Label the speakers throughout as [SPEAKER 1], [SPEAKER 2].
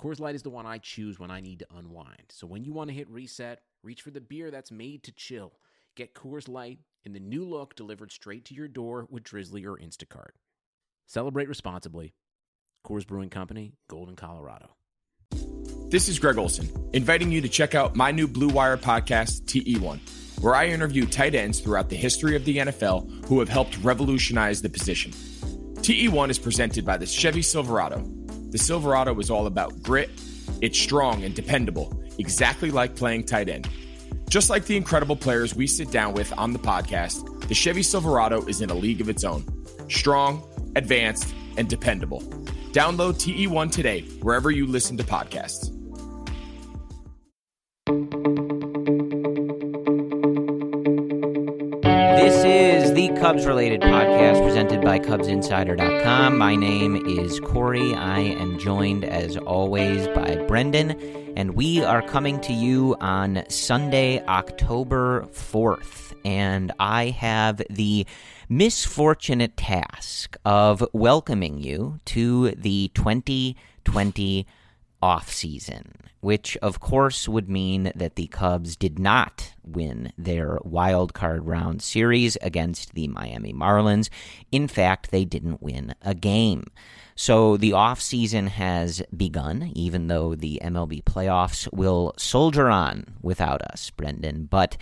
[SPEAKER 1] Coors Light is the one I choose when I need to unwind. So when you want to hit reset, Reach for the beer that's made to chill. Get Coors Light in the new look delivered straight to your door with Drizzly or Instacart. Celebrate responsibly. Coors Brewing Company, Golden, Colorado.
[SPEAKER 2] This is Greg Olson, inviting you to check out my new Blue Wire podcast, TE1, where I interview tight ends throughout the history of the NFL who have helped revolutionize the position. TE1 is presented by the Chevy Silverado. The Silverado is all about grit, it's strong and dependable exactly like playing tight end. Just like the incredible players we sit down with on the podcast, the Chevy Silverado is in a league of its own. Strong, advanced, and dependable. Download TE1 today, wherever you listen to podcasts.
[SPEAKER 3] Cubs related podcast presented by CubsInsider.com. My name is Corey. I am joined, as always, by Brendan and we are coming to you on Sunday, October 4th. And I have the misfortunate task of welcoming you to the 2020 off season, which of course would mean that the Cubs did not win their wild card round series against the Miami Marlins. In fact, they didn't win a game. So the offseason has begun, even though the MLB playoffs will soldier on without us, Brendan. But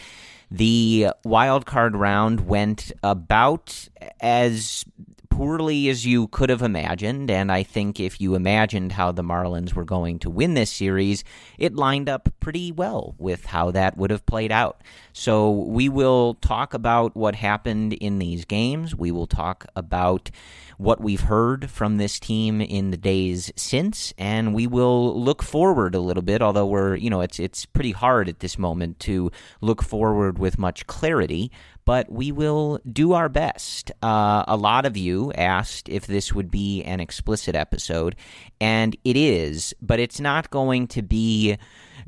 [SPEAKER 3] the wild card round went about as poorly as you could have imagined. And I think if you imagined how the Marlins were going to win this series, it lined up pretty well with how that would have played out. So we will talk about what happened in these games. We will talk about what we've heard from this team in the days since, and we will look forward a little bit. Although we're, you know, it's it's pretty hard at this moment to look forward with much clarity but we will do our best. Uh, a lot of you asked if this would be an explicit episode, and it is, but it's not going to be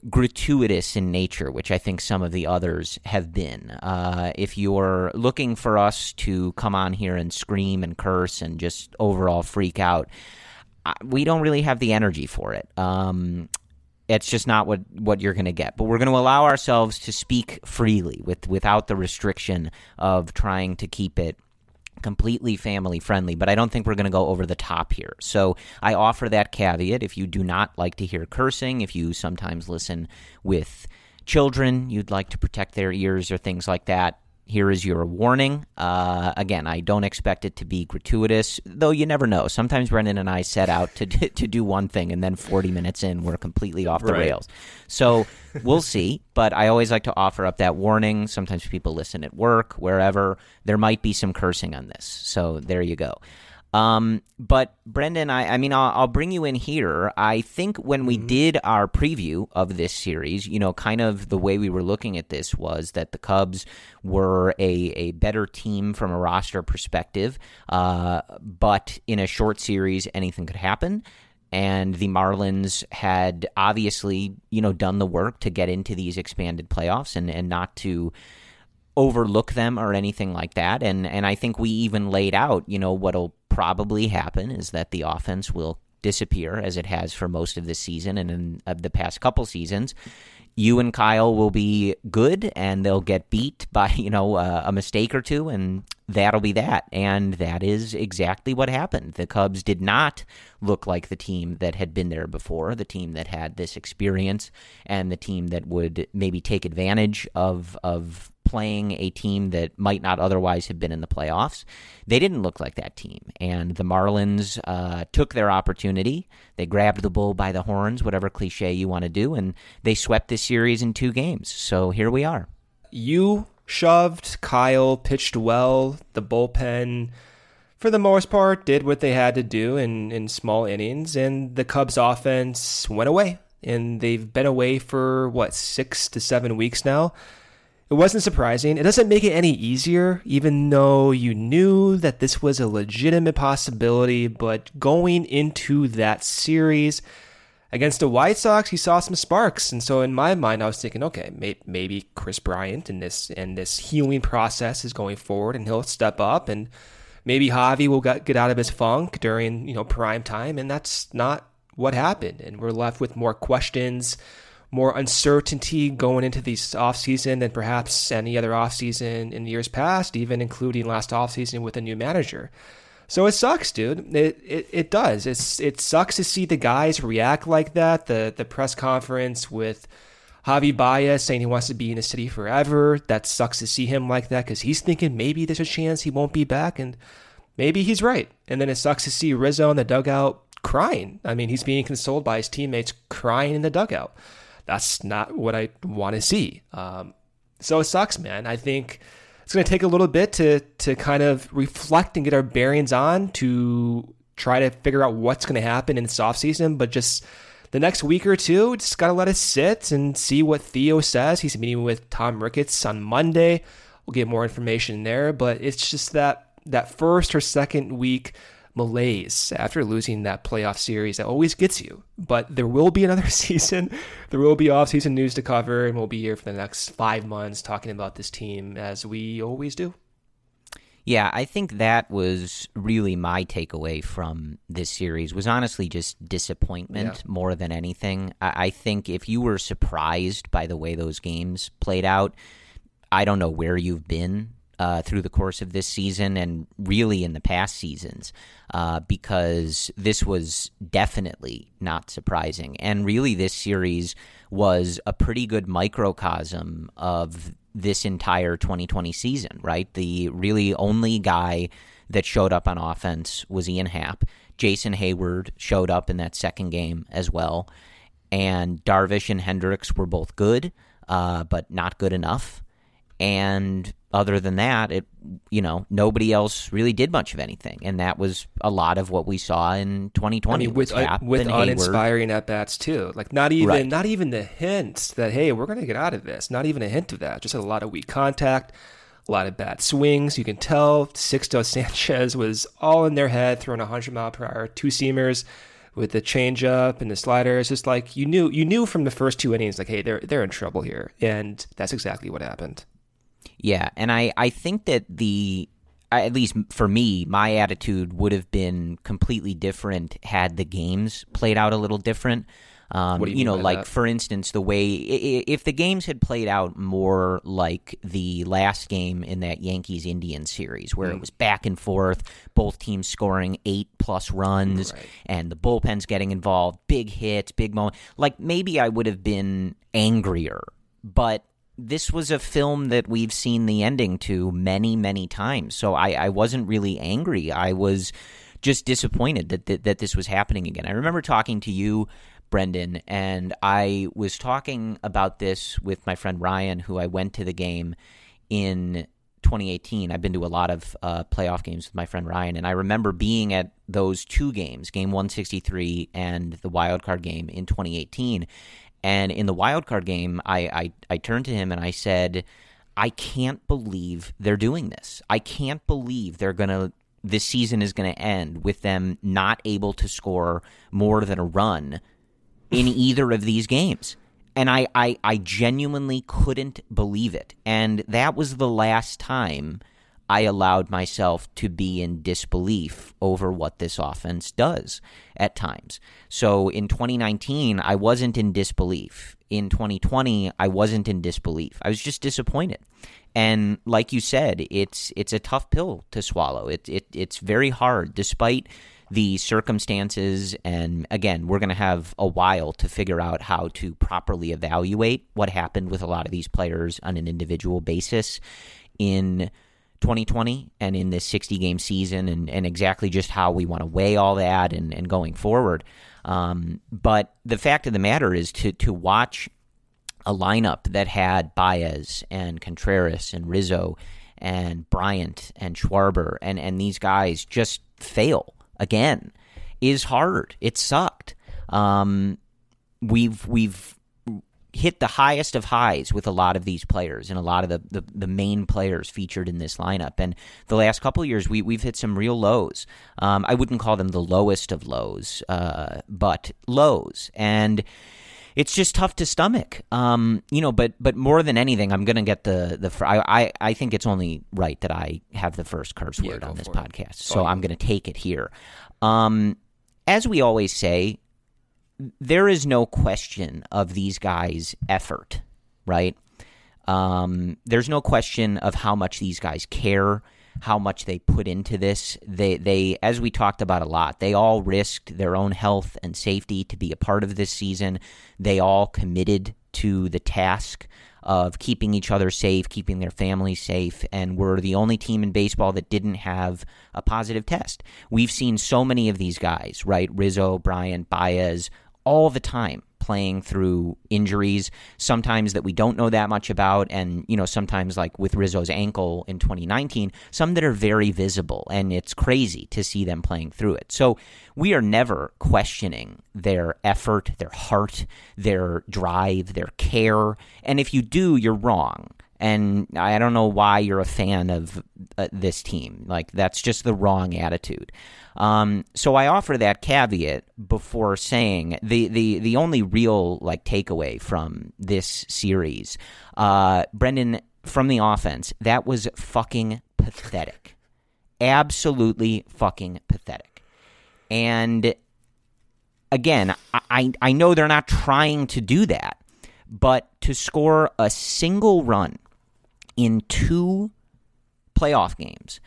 [SPEAKER 3] gratuitous in nature, which I think some of the others have been. Uh, if you're looking for us to come on here and scream and curse and just overall freak out, we don't really have the energy for it. Um, it's just not what, what you're going to get. But we're going to allow ourselves to speak freely with without the restriction of trying to keep it completely family friendly, but I don't think we're going to go over the top here. So I offer that caveat. If you do not like to hear cursing, if you sometimes listen with children, you'd like to protect their ears or things like that, here is your warning. Uh, again, I don't expect it to be gratuitous, though you never know. Sometimes Brendan and I set out to to do one thing, and then 40 minutes in, we're completely off the right. rails. So we'll see. But I always like to offer up that warning. Sometimes people listen at work, wherever. There might be some cursing on this. So there you go. Um, but Brendan, I, I mean, I'll, I'll, bring you in here. I think when we mm-hmm. did our preview of this series, you know, kind of the way we were looking at this was that the Cubs were a, a better team from a roster perspective, uh, but in a short series, anything could happen. And the Marlins had obviously, you know, done the work to get into these expanded playoffs and, and not to overlook them or anything like that. And and I think we even laid out, you know, what'll probably happen is that the offense will disappear as it has for most of this season and in uh, the past couple seasons. You and Kyle will be good, and they'll get beat by you know uh, a mistake or two, and that'll be that. And that is exactly what happened. The Cubs did not look like the team that had been there before, the team that had this experience, and the team that would maybe take advantage of of playing a team that might not otherwise have been in the playoffs. They didn't look like that team. And the Marlins uh, took their opportunity. They grabbed the bull by the horns, whatever cliche you want to do, and they swept this series in two games. So here we are.
[SPEAKER 4] You shoved. Kyle pitched well. The bullpen, for the most part, did what they had to do in, in small innings, and the Cubs' offense went away. And they've been away for, what, six to seven weeks now. It wasn't surprising. It doesn't make it any easier, even though you knew that this was a legitimate possibility. But going into that series, against the White Sox, he saw some sparks, and so in my mind, I was thinking, okay, may- maybe Kris Bryant and this and this healing process is going forward, and he'll step up, and maybe Javi will get, get out of his funk during you know prime time, and that's not what happened, and we're left with more questions, more uncertainty going into this off season than perhaps any other off season in years past, even including last off season with a new manager. So it sucks, dude. It, it it does. It's it sucks to see the guys react like that. The the press conference with Javi Baez saying he wants to be in the city forever. That sucks to see him like that because he's thinking maybe there's a chance he won't be back, and maybe he's right. And then it sucks to see Rizzo in the dugout crying. I mean, he's being consoled by his teammates crying in the dugout. That's not what I want to see. Um, so it sucks, man. I think it's going to take a little bit to to kind of reflect and get our bearings on to try to figure out what's going to happen in this offseason. But just the next week or two, just got to let it sit and see what Theo says. He's meeting with Tom Ricketts on Monday. We'll get more information there. But it's just that that first or second week malaise after losing that playoff series that always gets you. But there will be another season. There will be offseason news to cover, and we'll be here for the next five months talking about this team as we always do.
[SPEAKER 3] Yeah, I think that was really my takeaway from this series was honestly just disappointment yeah. more than anything. I, I think if you were surprised by the way those games played out, I don't know where you've been uh, through the course of this season and really in the past seasons uh, because this was definitely not surprising. And really, this series was a pretty good microcosm of this entire 2020 season, right? The really only guy that showed up on offense was Ian Happ. Jason Heyward showed up in that second game as well. And Darvish and Hendricks were both good, uh, but not good enough. And other than that, it you know nobody else really did much of anything, and that was a lot of what we saw in 2020.
[SPEAKER 4] I mean, with uh, with uninspiring at bats too, like not even right. not even the hint that hey we're going to get out of this. Not even a hint of that. Just a lot of weak contact, a lot of bad swings. You can tell Sixto Sanchez was all in their head, throwing 100 mile per hour two seamers with the changeup and the slider. It's just like you knew you knew from the first two innings, like hey they're they're in trouble here, and that's exactly what happened.
[SPEAKER 3] Yeah, and I, I think that the at least for me, my attitude would have been completely different had the games played out a little different. Um, you, you know, like
[SPEAKER 4] that?
[SPEAKER 3] for instance, the way if the games had played out more like the last game in that Yankees Indians series, where mm. it was back and forth, both teams scoring eight plus runs, right. and the bullpen's getting involved, big hits, big moment. Like maybe I would have been angrier, but this was a film that we've seen the ending to many, many times. So I, I wasn't really angry. I was just disappointed that, that, that this was happening again. I remember talking to you, Brendan, and I was talking about this with my friend Ryan, who I went to the game in 2018. I've been to a lot of uh, playoff games with my friend Ryan, and I remember being at those two games, game 163 and the wild card game in 2018. And in the wild card game, I, I, I turned to him and I said, I can't believe they're doing this. I can't believe they're going to, this season is going to end with them not able to score more than a run in either of these games. And I, I, I genuinely couldn't believe it. And that was the last time I allowed myself to be in disbelief over what this offense does at times. So in 2019, I wasn't in disbelief in 2020, I wasn't in disbelief. I was just disappointed. And like you said, it's it's a tough pill to swallow. It, it it's very hard, despite the circumstances. And again, we're going to have a while to figure out how to properly evaluate what happened with a lot of these players on an individual basis in 2020 and in this 60 game season, and, and exactly just how we want to weigh all that and, and going forward. Um, but the fact of the matter is to to watch a lineup that had Baez and Contreras and Rizzo and Bryant and Schwarber and, and these guys just fail again is hard. It sucked. Um, we've we've hit the highest of highs with a lot of these players and a lot of the, the, the main players featured in this lineup. And the last couple years, we, we've hit some real lows. Um, I wouldn't call them the lowest of lows, uh, but lows. And it's just tough to stomach. Um, you know, but but more than anything, I'm going to get the the. I, I I think it's only right that I have the first curse word
[SPEAKER 4] go
[SPEAKER 3] on this
[SPEAKER 4] for it.
[SPEAKER 3] podcast, so
[SPEAKER 4] Oh,
[SPEAKER 3] I'm going to take it here. Um, as we always say, there is no question of these guys' effort, right? Um, there's no question of how much these guys care, how much they put into this. They, they, as we talked about a lot, they all risked their own health and safety to be a part of this season. They all committed to the task of keeping each other safe, keeping their families safe, and we're the only team in baseball that didn't have a positive test. We've seen so many of these guys, right? Rizzo, Bryant, Baez, all the time playing through injuries, sometimes that we don't know that much about, and you know, sometimes like with Rizzo's ankle in 2019, some that are very visible, and it's crazy to see them playing through it. So we are never questioning their effort, their heart, their drive, their care, and if you do, you're wrong. And I don't know why you're a fan of uh, this team. Like that's just the wrong attitude. Um, so I offer that caveat before saying the the the only real like takeaway from this series, uh, Brendan from the offense that was fucking pathetic, absolutely fucking pathetic, and again I I, I know they're not trying to do that, but to score a single run in two playoff games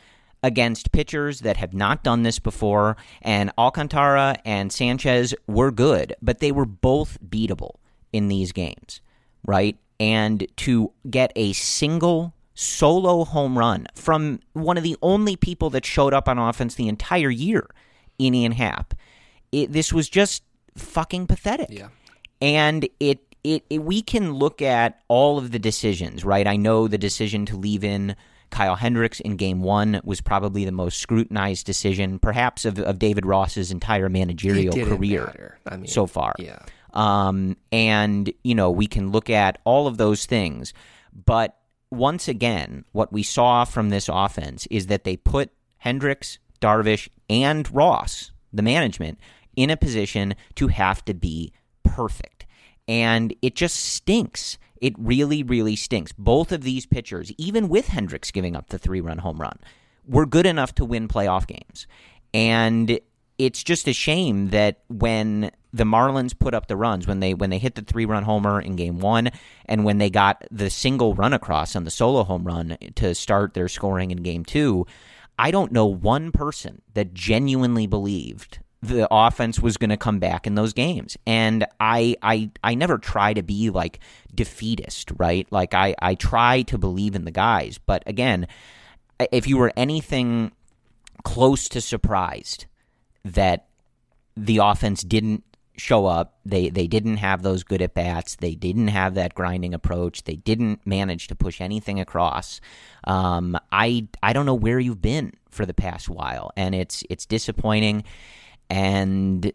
[SPEAKER 3] against pitchers that have not done this before. And Alcantara and Sanchez were good, but they were both beatable in these games, right? And to get a single solo home run from one of the only people that showed up on offense the entire year in Ian Happ, it, this was just fucking pathetic
[SPEAKER 4] Yeah.
[SPEAKER 3] and it, it it we can look at all of the decisions, right? I know the decision to leave in Kyle Hendricks in game one was probably the most scrutinized decision, perhaps of, of David Ross's entire managerial career.
[SPEAKER 4] I mean,
[SPEAKER 3] so far.
[SPEAKER 4] Yeah.
[SPEAKER 3] Um, and, you know, we can look at all of those things. But once again, what we saw from this offense is that they put Hendricks, Darvish, and Ross, the management, in a position to have to be perfect. And it just stinks. It really, really stinks. Both of these pitchers, even with Hendricks giving up the three run home run, were good enough to win playoff games. And it's just a shame that when the Marlins put up the runs, when they when they hit the three run homer in game one, and when they got the single run across on the solo home run to start their scoring in game two, I don't know one person that genuinely believed the offense was going to come back in those games. And I I I never try to be like defeatist, right? Like I I try to believe in the guys, but again, if you were anything close to surprised that the offense didn't show up. They they didn't have those good at bats. They didn't have that grinding approach. They didn't manage to push anything across. Um, I I don't know where you've been for the past while, and it's it's disappointing. And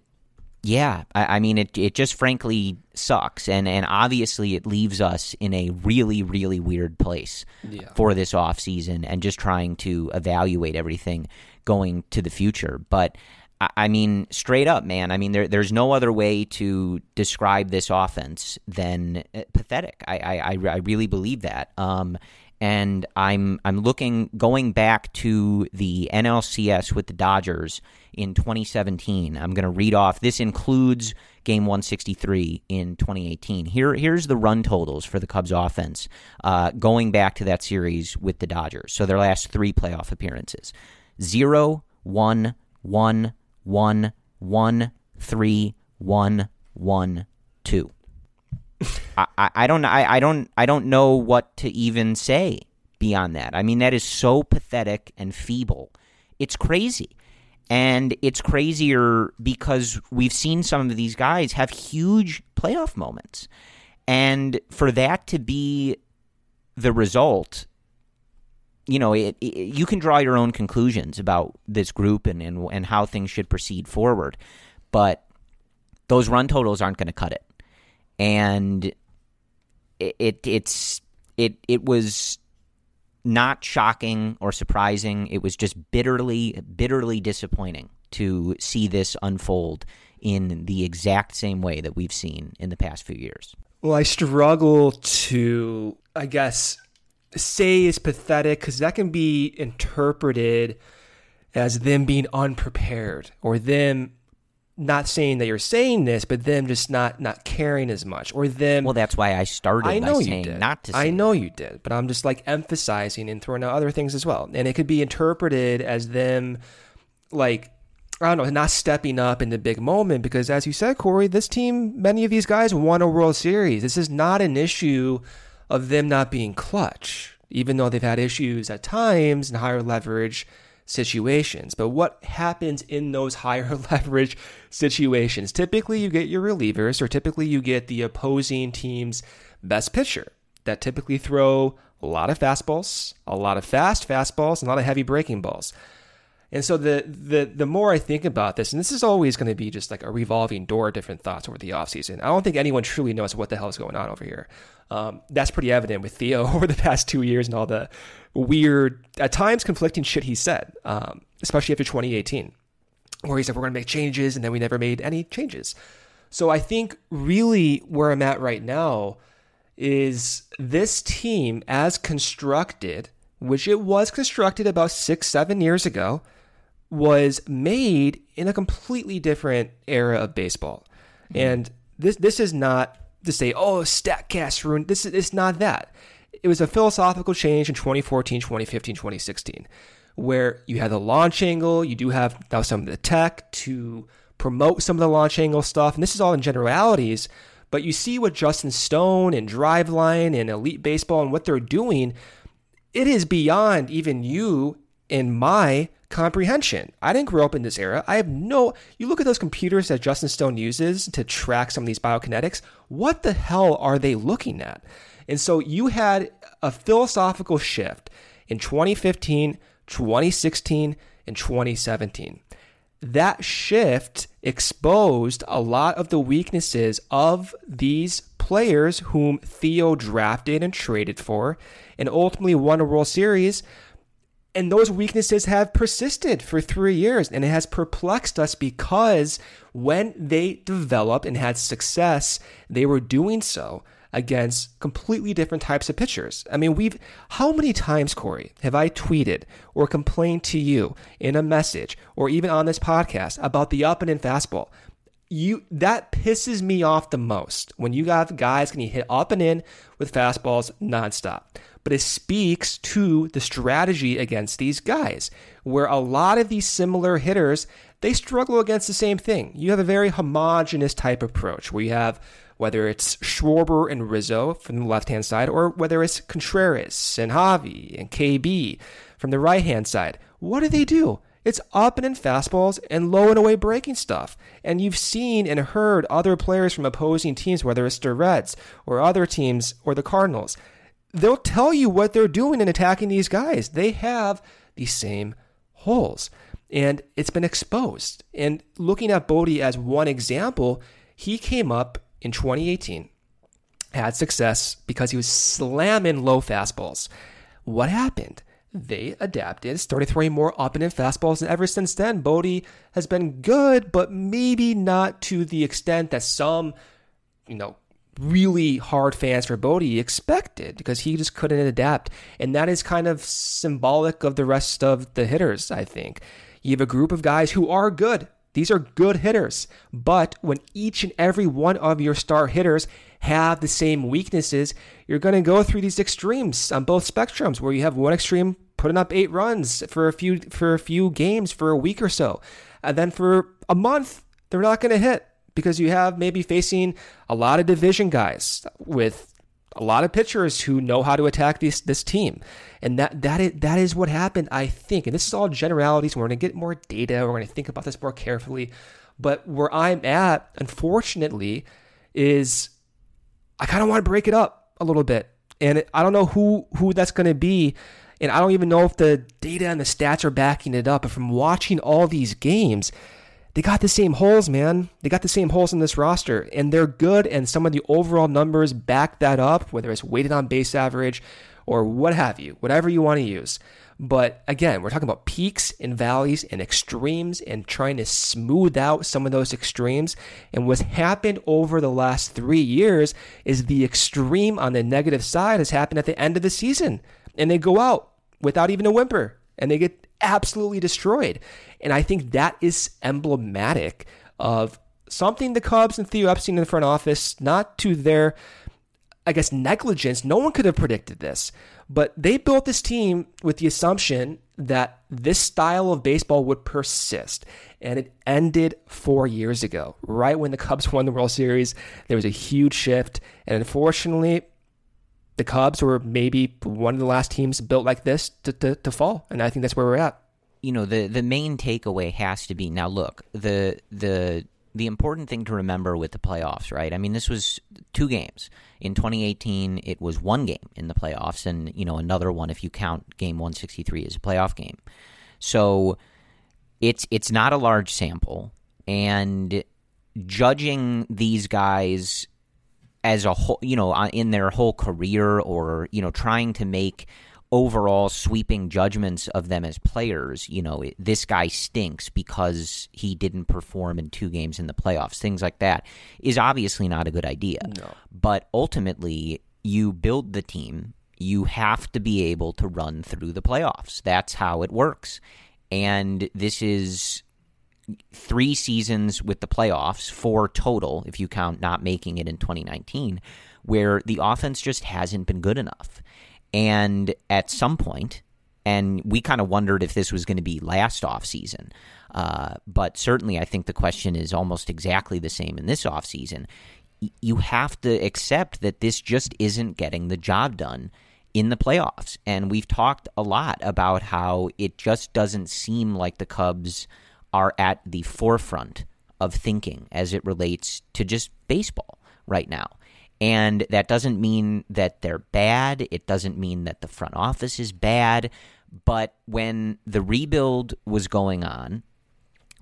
[SPEAKER 3] yeah, I, I mean it. It just frankly sucks, and and obviously it leaves us in a really really weird place
[SPEAKER 4] Yeah.
[SPEAKER 3] for this off season, and just trying to evaluate everything going to the future. But I- I mean, straight up, man. I mean, there, there's no other way to describe this offense than uh, pathetic. I, I, I I really believe that. Um, and I'm I'm looking going back to the NLCS with the Dodgers in 2017. I'm going to read off. This includes Game 163 in 2018. Here here's the run totals for the Cubs offense uh, going back to that series with the Dodgers. So their last three playoff appearances: zero, one, one, one, one, three, one, one, two. I, I don't I, I don't I don't know what to even say beyond that. I mean that is so pathetic and feeble. It's crazy. And it's crazier because we've seen some of these guys have huge playoff moments. And for that to be the result, you know, it, it, you can draw your own conclusions about this group and, and, and how things should proceed forward. But those run totals aren't going to cut it and it, it it's it it was not shocking or surprising. It was just bitterly bitterly disappointing to see this unfold in the exact same way that we've seen in the past few years.
[SPEAKER 4] Well, I struggle to, I guess, say is pathetic because that can be interpreted as them being unprepared or them not saying that you're saying this, but them just not not caring as much, or them.
[SPEAKER 3] Well, that's why I started. I know you did. Not to.
[SPEAKER 4] I know you did, but I'm just like emphasizing and throwing out other things as well, and it could be interpreted as them, like I don't know, not stepping up in the big moment because, as you said, Corey, this team, many of these guys won a World Series. This is not an issue of them not being clutch, even though they've had issues at times and higher leverage situations. But what happens in those higher leverage situations? Typically, you get your relievers, or typically, you get the opposing team's best pitcher that typically throw a lot of fastballs, a lot of fast fastballs, and a lot of heavy breaking balls. And so the the the more I think about this, and this is always going to be just like a revolving door of different thoughts over the offseason. I don't think anyone truly knows what the hell is going on over here. Um, that's pretty evident with Theo over the past two years and all the weird, at times conflicting shit he said, um, especially after 2018, where he said we're going to make changes and then we never made any changes. So I think really where I'm at right now is this team as constructed, which it was constructed about six, seven years ago was made in a completely different era of baseball. Mm-hmm. And this this is not to say, oh, StatCast ruined. This is it's not that. It was a philosophical change in 2014, 2015, 2016, where you had the launch angle. You do have now some of the tech to promote some of the launch angle stuff, and this is all in generalities. But you see what Justin Stone and Driveline and Elite Baseball and what they're doing. It is beyond even you and my comprehension. I didn't grow up in this era. I have no. You look at those computers that Justin Stone uses to track some of these biokinetics. What the hell are they looking at? And so you had a philosophical shift in 2015, 2016, and 2017. That shift exposed a lot of the weaknesses of these players whom Theo drafted and traded for, and ultimately won a World Series and those weaknesses have persisted for three years, and it has perplexed us because when they developed and had success, they were doing so against completely different types of pitchers. I mean, we've how many times, Corey, have I tweeted or complained to you in a message or even on this podcast about the up and in fastball? You that pisses me off the most when you have guys can you hit up and in with fastballs nonstop but it speaks to the strategy against these guys, where a lot of these similar hitters, they struggle against the same thing. You have a very homogenous type approach where you have whether it's Schwarber and Rizzo from the left hand side, or whether it's Contreras and Javi and KB from the right hand side. What do they do? It's up and in fastballs and low and away breaking stuff. And you've seen and heard other players from opposing teams, whether it's the Reds or other teams or the Cardinals, they'll tell you what they're doing in attacking these guys. They have the same holes. And it's been exposed. And looking at Bote as one example, he came up in 2018, had success because he was slamming low fastballs. What happened? They adapted, started throwing more up and in fastballs, and ever since then, Bote has been good, but maybe not to the extent that some, you know, really hard fans for Bote expected because he just couldn't adapt. And that is kind of symbolic of the rest of the hitters, I think. You have a group of guys who are good. These are good hitters. But when each and every one of your star hitters have the same weaknesses, you're going to go through these extremes on both spectrums where you have one extreme putting up 8 runs for a few for a few games for a week or so. And then for a month, they're not going to hit because you have maybe facing a lot of division guys with a lot of pitchers who know how to attack this this team. And that that is that is what happened, I think. And this is all generalities. We're gonna get more data, we're gonna think about this more carefully. But where I'm at, unfortunately, is I kind of want to break it up a little bit. And I don't know who who that's gonna be. And I don't even know if the data and the stats are backing it up. But from watching all these games, they got the same holes, man. They got the same holes in this roster, and they're good. And some of the overall numbers back that up, whether it's weighted on base average or what have you, whatever you want to use. But again, we're talking about peaks and valleys and extremes and trying to smooth out some of those extremes. And what's happened over the last three years is the extreme on the negative side has happened at the end of the season. And they go out without even a whimper and they get absolutely destroyed. And I think that is emblematic of something the Cubs and Theo Epstein in the front office, not to their, I guess, negligence. No one could have predicted this, but they built this team with the assumption that this style of baseball would persist. And it ended four years ago, right when the Cubs won the World Series. There was a huge shift. And unfortunately, the Cubs were maybe one of the last teams built like this to, to, to fall. And I think that's where we're at
[SPEAKER 3] you know the the main takeaway has to be now look the the the important thing to remember with the playoffs, right? I mean, this was two games. In 2018, it was one game in the playoffs, and you know another one if you count game 163 as a playoff game. So it's it's not a large sample, and judging these guys as a whole, you know, uh, in their whole career, or you know, trying to make overall sweeping judgments of them as players, you know, this guy stinks because he didn't perform in two games in the playoffs, things like that, is obviously not a good idea.
[SPEAKER 4] No.
[SPEAKER 3] But ultimately, you build the team, you have to be able to run through the playoffs. That's how it works. And this is three seasons with the playoffs, four total, if you count not making it in 2019, where the offense just hasn't been good enough. And at some point, and we kind of wondered if this was going to be last off season. Uh, but certainly, I think the question is almost exactly the same in this off season. You have to accept that this just isn't getting the job done in the playoffs. And we've talked a lot about how it just doesn't seem like the Cubs are at the forefront of thinking as it relates to just baseball right now. And that doesn't mean that they're bad. It doesn't mean that the front office is bad. But when the rebuild was going on,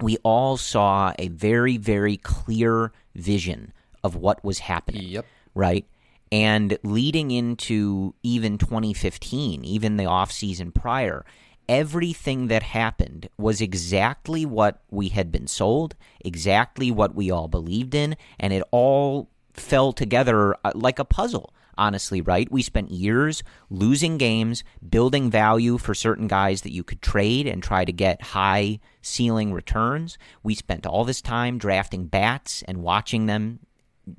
[SPEAKER 3] we all saw a very, very clear vision of what was happening.
[SPEAKER 4] Yep.
[SPEAKER 3] Right? And leading into even 2015, even the offseason prior, everything that happened was exactly what we had been sold, exactly what we all believed in, and it all fell together uh, like a puzzle honestly, right? We spent years losing games, building value for certain guys that you could trade and try to get high ceiling returns. We spent all this time drafting bats and watching them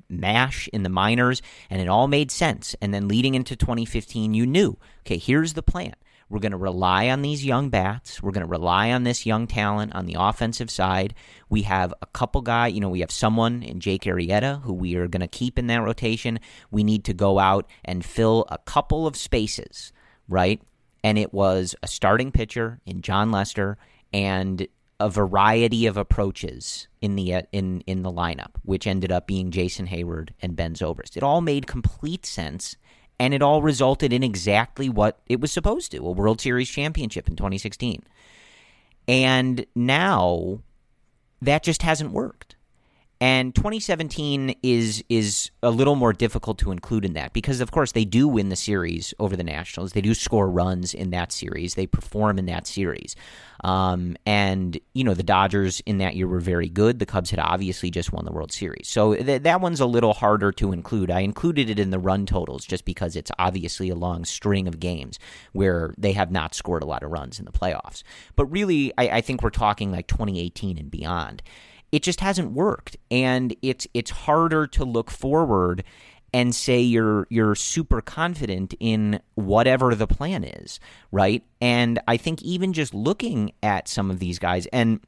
[SPEAKER 3] mash in the minors, and it all made sense. And then leading into 2015, you knew, okay, here's the plan. We're going to rely on these young bats. We're going to rely on this young talent on the offensive side. We have a couple guy, you know, we have someone in Jake Arrieta who we are going to keep in that rotation. We need to go out and fill a couple of spaces, right? And it was a starting pitcher in Jon Lester and a variety of approaches in the in in the lineup, which ended up being Jason Heyward and Ben Zobrist. It all made complete sense and it all resulted in exactly what it was supposed to a World Series championship in 2016. And now that just hasn't worked. And 2017 is is a little more difficult to include in that because of course they do win the series over the Nationals. They do score runs in that series. They perform in that series. Um, and you know the Dodgers in that year were very good. The Cubs had obviously just won the World Series, so th- that one's a little harder to include. I included it in the run totals just because it's obviously a long string of games where they have not scored a lot of runs in the playoffs. But really, I, I think we're talking like 2018 and beyond it just hasn't worked and it's it's harder to look forward and say you're you're super confident in whatever the plan is, right? And I think even just looking at some of these guys and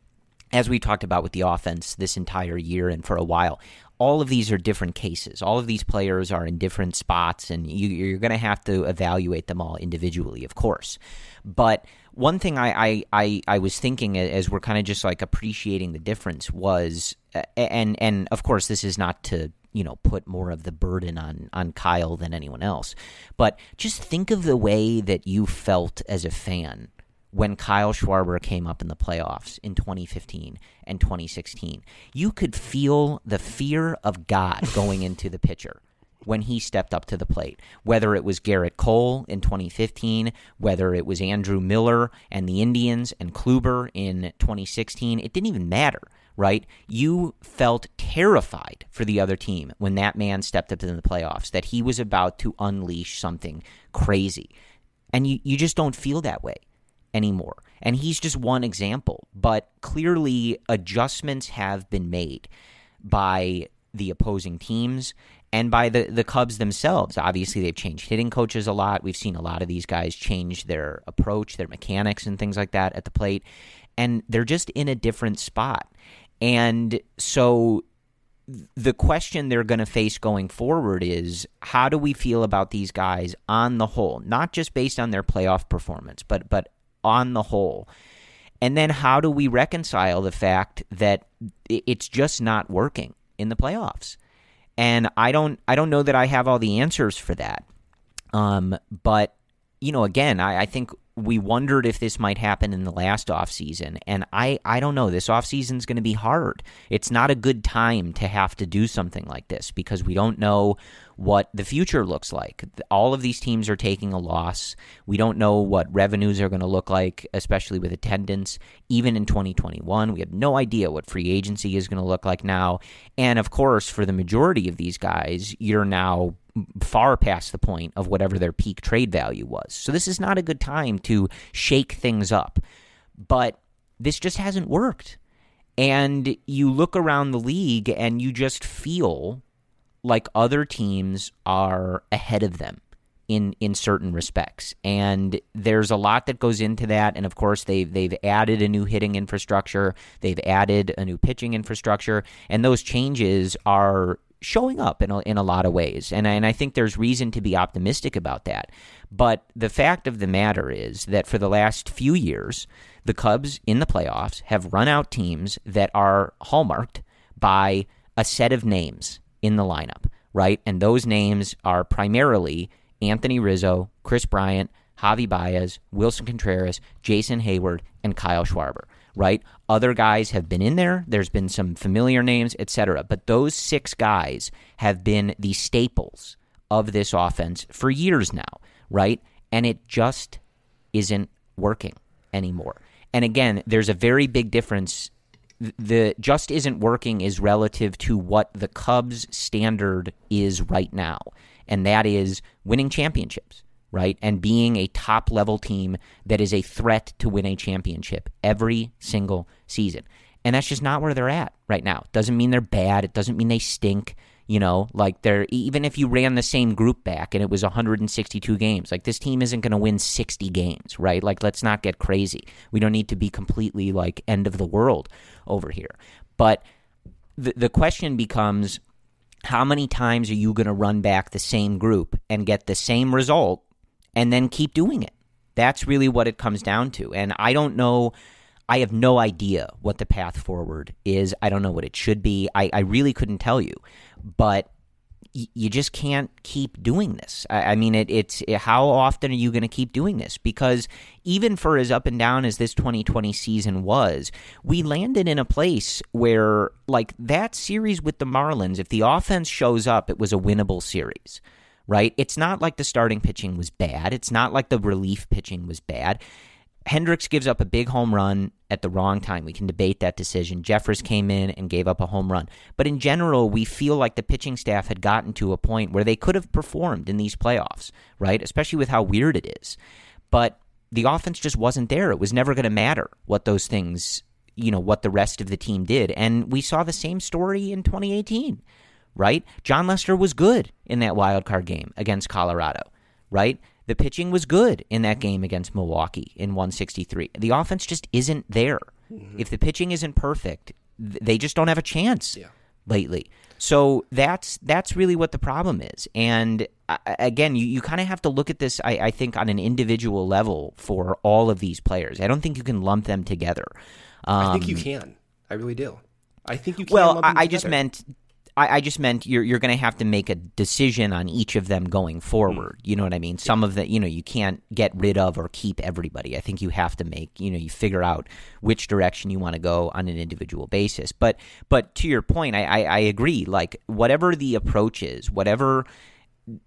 [SPEAKER 3] as we talked about with the offense this entire year and for a while, all of these are different cases. All of these players are in different spots, and you, are going to have to evaluate them all individually, of course. But one thing I, I, I, I was thinking as we're kind of just like appreciating the difference was, uh, and and of course this is not to you know put more of the burden on on Kyle than anyone else, but just think of the way that you felt as a fan when Kyle Schwarber came up in the playoffs in 2015 and 2016. You could feel the fear of God going into the pitcher when he stepped up to the plate. Whether it was Gerrit Cole in 2015, whether it was Andrew Miller and the Indians and Kluber in 2016, it didn't even matter, right? You felt terrified for the other team when that man stepped up in the playoffs, that he was about to unleash something crazy. And you, you just don't feel that way anymore. And he's just one example, but clearly adjustments have been made by the opposing teams and by the, the Cubs themselves. Obviously, they've changed hitting coaches a lot. We've seen a lot of these guys change their approach, their mechanics, and things like that at the plate. And they're just in a different spot. And so the question they're going to face going forward is how do we feel about these guys on the whole, not just based on their playoff performance, but but on the whole. And then how do we reconcile the fact that it's just not working in the playoffs? And I don't I don't know that I have all the answers for that. Um, but you know, again, I, I think we wondered if this might happen in the last offseason. And I, I don't know. This offseason is going to be hard. It's not a good time to have to do something like this because we don't know what the future looks like. All of these teams are taking a loss. We don't know what revenues are going to look like, especially with attendance. Even in 2021, we have no idea what free agency is going to look like now. And of course, for the majority of these guys, you're now far past the point of whatever their peak trade value was. So this is not a good time to shake things up. But this just hasn't worked. And you look around the league and you just feel like other teams are ahead of them in in certain respects. And there's a lot that goes into that. And of course, they've they've added a new hitting infrastructure, they've added a new pitching infrastructure, and those changes are showing up in a, in a lot of ways. And, and I think there's reason to be optimistic about that. But the fact of the matter is that for the last few years, the Cubs in the playoffs have run out teams that are hallmarked by a set of names in the lineup, right? And those names are primarily Anthony Rizzo, Kris Bryant, Javi Baez, Willson Contreras, Jason Heyward, and Kyle Schwarber right? Other guys have been in there. There's been some familiar names, etc. But those six guys have been the staples of this offense for years now, right? And it just isn't working anymore. And again, there's a very big difference. The just isn't working is relative to what the Cubs standard is right now, and that is winning championships right? And being a top level team that is a threat to win a championship every single season. And that's just not where they're at right now. Doesn't mean they're bad. It doesn't mean they stink. You know, like they're even if you ran the same group back and it was 162 games, like this team isn't going to win 60 games, right? Like let's not get crazy. We don't need to be completely like end of the world over here. But the the question becomes how many times are you going to run back the same group and get the same result and then keep doing it. That's really what it comes down to. And I don't know. I have no idea what the path forward is. I don't know what it should be. I, I really couldn't tell you. But you just can't keep doing this. I, I mean, it, it's it, how often are you going to keep doing this? Because even for as up and down as this 2020 season was, we landed in a place where, like that series with the Marlins, if the offense shows up, it was a winnable series. Right? It's not like the starting pitching was bad. It's not like the relief pitching was bad. Hendricks gives up a big home run at the wrong time. We can debate that decision. Jeffress came in and gave up a home run. But in general, we feel like the pitching staff had gotten to a point where they could have performed in these playoffs, right? Especially with how weird it is. But the offense just wasn't there. It was never going to matter what those things, you know, what the rest of the team did. And we saw the same story in 2018, right? Jon Lester was good in that wild card game against Colorado, right? The pitching was good in that game against Milwaukee in 163. The offense just isn't there. Mm-hmm. If the pitching isn't perfect, they just don't have a chance yeah. lately. So that's that's really what the problem is. And uh, again, you, you kind of have to look at this, I, I, think, on an individual level for all of these players. I don't think you can lump them together.
[SPEAKER 4] Um, I think you um, can. I really do. I think you can.
[SPEAKER 3] Well, I, I just meant I, I just meant you're you're going to have to make a decision on each of them going forward. Mm. You know what I mean? Some of the you know you can't get rid of or keep everybody. I think you have to make you know you figure out which direction you want to go on an individual basis. But but to your point, I, I, I agree. Like whatever the approach is, whatever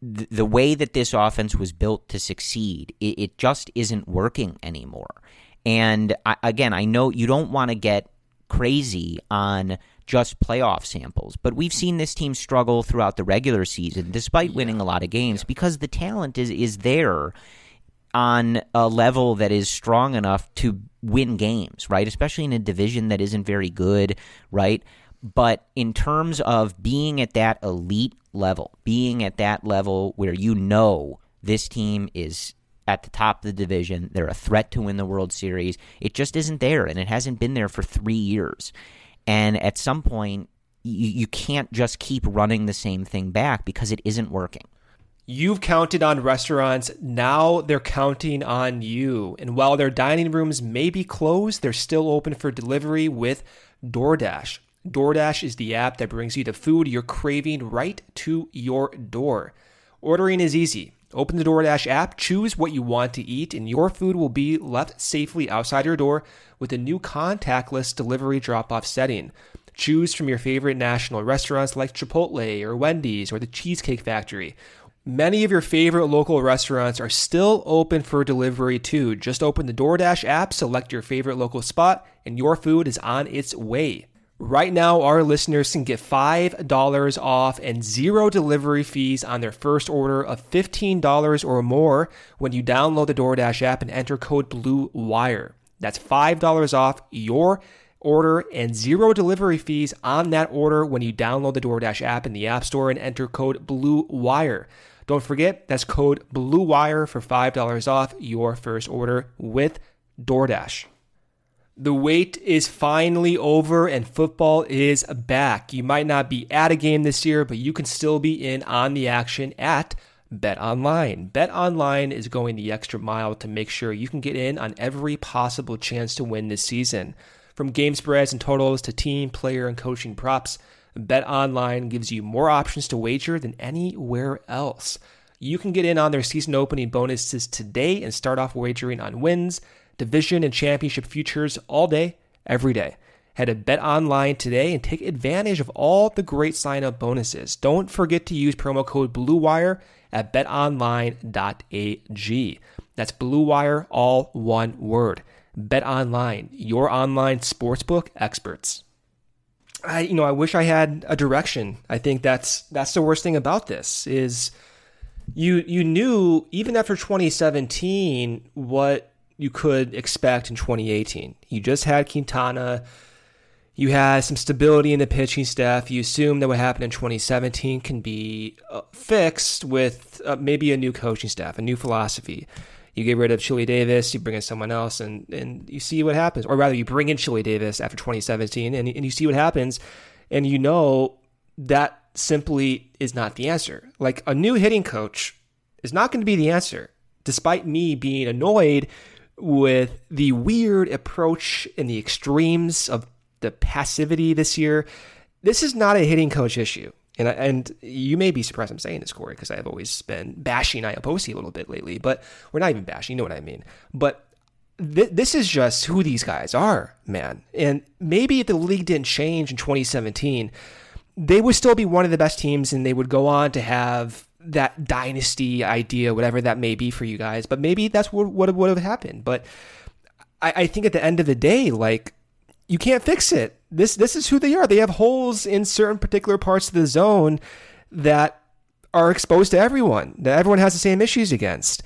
[SPEAKER 3] the way that this offense was built to succeed, it, it just isn't working anymore. And I, again, I know you don't want to get crazy on just playoff samples. But we've seen this team struggle throughout the regular season, despite winning a lot of games, because the talent is is there on a level that is strong enough to win games, right? Especially in a division that isn't very good, right? But in terms of being at that elite level, being at that level where you know this team is at the top of the division, they're a threat to win the World Series, it just isn't there, and it hasn't been there for three years. And at some point, you, you can't just keep running the same thing back because it isn't working.
[SPEAKER 4] You've counted on restaurants, now they're counting on you. And while their dining rooms may be closed, they're still open for delivery with DoorDash. DoorDash is the app that brings you the food you're craving right to your door. Ordering is easy. Open the DoorDash app, choose what you want to eat, and your food will be left safely outside your door with a new contactless delivery drop off setting. Choose from your favorite national restaurants like Chipotle or Wendy's or the Cheesecake Factory. Many of your favorite local restaurants are still open for delivery too. Just open the DoorDash app, select your favorite local spot, and your food is on its way. Right now, our listeners can get $5 off and zero delivery fees on their first order of $15 or more when you download the DoorDash app and enter code BLUEWIRE. That's $5 off your order and zero delivery fees on that order when you download the DoorDash app in the App Store and enter code BLUEWIRE. Don't forget, that's code BLUEWIRE for $5 off your first order with DoorDash. The wait is finally over and football is back. You might not be at a game this year, but you can still be in on the action at Bet Online. Bet Online is going the extra mile to make sure you can get in on every possible chance to win this season. From game spreads and totals to team, player, and coaching props, Bet Online gives you more options to wager than anywhere else. You can get in on their season opening bonuses today and start off wagering on wins, division, and championship futures all day, every day. Head to Bet Online today and take advantage of all the great sign up bonuses. Don't forget to use promo code BLUEWIRE at betonline.ag. That's Blue Wire, all one word. Bet Online, your online sportsbook experts. I, you know, I wish I had a direction. I think that's that's the worst thing about this is you you knew even after 2017 what you could expect in 2018. You just had Quintana you had some stability in the pitching staff. You assume that what happened in 2017 can be uh, fixed with uh, maybe a new coaching staff, a new philosophy. You get rid of Chili Davis, you bring in someone else, and, and you see what happens. Or rather, you bring in Chili Davis after 2017, and, and you see what happens, and you know that simply is not the answer. Like a new hitting coach is not going to be the answer, despite me being annoyed with the weird approach and the extremes of the passivity this year. This is not a hitting coach issue. And, and you may be surprised I'm saying this, Corey, because I've always been bashing Iapoce a little bit lately, but we're not even bashing, you know what I mean. But th- this is just who these guys are, man. And maybe if the league didn't change in 2017, they would still be one of the best teams and they would go on to have that dynasty idea, whatever that may be for you guys. But maybe that's what, what would have happened. But I, I think at the end of the day, like, you can't fix it. This this is who they are. They have holes in certain particular parts of the zone that are exposed to everyone, that everyone has the same issues against.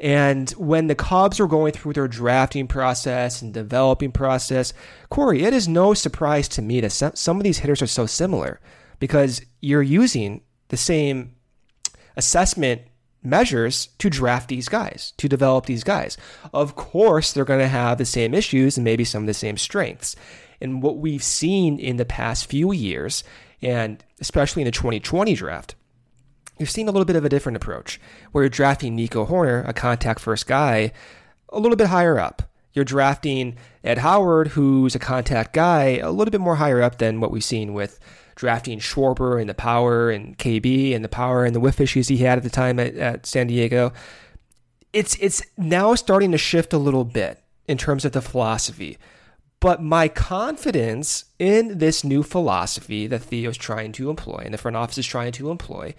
[SPEAKER 4] And when the Cubs were going through their drafting process and developing process, Corey, it is no surprise to me that some of these hitters are so similar because you're using the same assessment measures to draft these guys, to develop these guys. Of course, they're going to have the same issues and maybe some of the same strengths. And what we've seen in the past few years, and especially in the 2020 draft, you've seen a little bit of a different approach where you're drafting Nico Hoerner, a contact first guy, a little bit higher up. You're drafting Ed Howard, who's a contact guy, a little bit more higher up than what we've seen with drafting Schwarber and the power and KB and the power and the whiff issues he had at the time at, at San Diego. It's it's now starting to shift a little bit in terms of the philosophy. But my confidence in this new philosophy that Theo's trying to employ and the front office is trying to employ,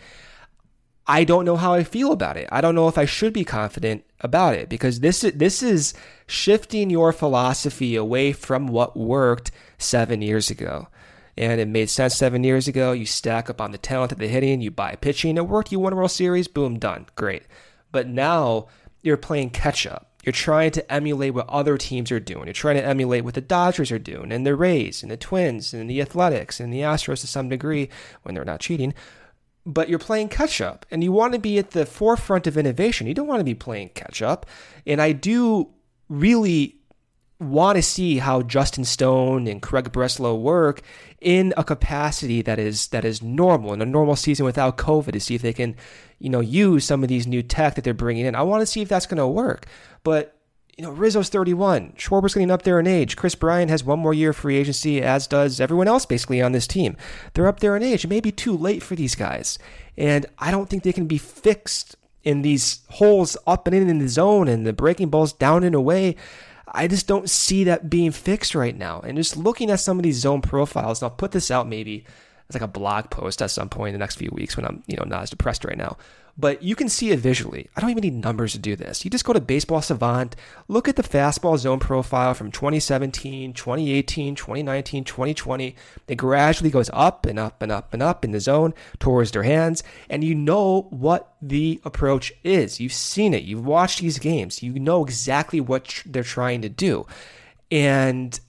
[SPEAKER 4] I don't know how I feel about it. I don't know if I should be confident about it because this this is shifting your philosophy away from what worked 7 years ago. And it made sense 7 years ago. You stack up on the talent of the hitting, you buy pitching, it worked, you won a World Series, boom, done. Great. But now you're playing catch up. You're trying to emulate what other teams are doing. You're trying to emulate what the Dodgers are doing, and the Rays, and the Twins, and the Athletics, and the Astros to some degree when they're not cheating but you're playing catch up and you want to be at the forefront of innovation. You don't want to be playing catch up. And I do really want to see how Justin Stone and Craig Breslow work in a capacity that is that is normal in a normal season without COVID to see if they can, you know, use some of these new tech that they're bringing in. I want to see if that's going to work. But you know, Rizzo's 31. Schwarber's getting up there in age. Kris Bryant has one more year of free agency, as does everyone else basically on this team. They're up there in age. It may be too late for these guys. And I don't think they can be fixed in these holes up and in in the zone and the breaking balls down and away. I just don't see that being fixed right now. And just looking at some of these zone profiles, and I'll put this out maybe as like a blog post at some point in the next few weeks when I'm, you know, not as depressed right now but you can see it visually. I don't even need numbers to do this. You just go to Baseball Savant, look at the fastball zone profile from 2017, 2018, 2019, 2020. It gradually goes up and up and up and up in the zone towards their hands, and you know what the approach is. You've seen it. You've watched these games. You know exactly what tr- they're trying to do. And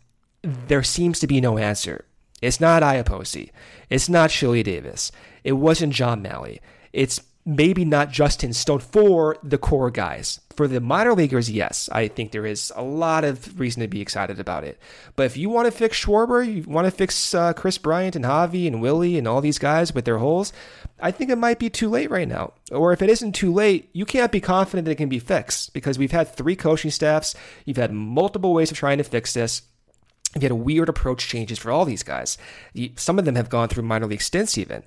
[SPEAKER 4] there seems to be no answer. It's not Iapoce. It's not Chili Davis. It wasn't John Mallee. It's maybe not Justin Stone for the core guys. For the minor leaguers, yes, I think there is a lot of reason to be excited about it. But if you want to fix Schwarber, you want to fix uh, Kris Bryant and Javi and Willie and all these guys with their holes, I think it might be too late right now. Or if it isn't too late, you can't be confident that it can be fixed because we've had three coaching staffs. You've had multiple ways of trying to fix this. You've had weird approach changes for all these guys. Some of them have gone through minor league stints even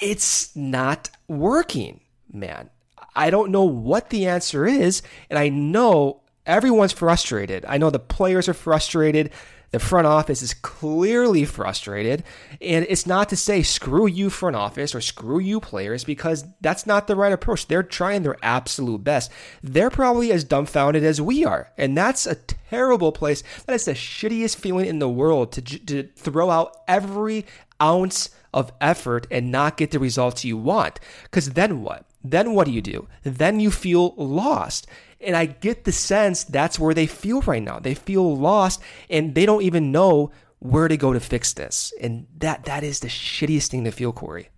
[SPEAKER 4] it's not working, man. I don't know what the answer is, and I know everyone's frustrated. I know the players are frustrated. The front office is clearly frustrated. And it's not to say screw you, front office, or screw you, players, because that's not the right approach. They're trying their absolute best. They're probably as dumbfounded as we are. And that's a terrible place. That is the shittiest feeling in the world to, to throw out every ounce of effort and not get the results you want. Because then what? Then what do you do? Then you feel lost. And I get the sense that's where they feel right now. They feel lost and they don't even know where to go to fix this. And that that is the shittiest thing to feel, Corey.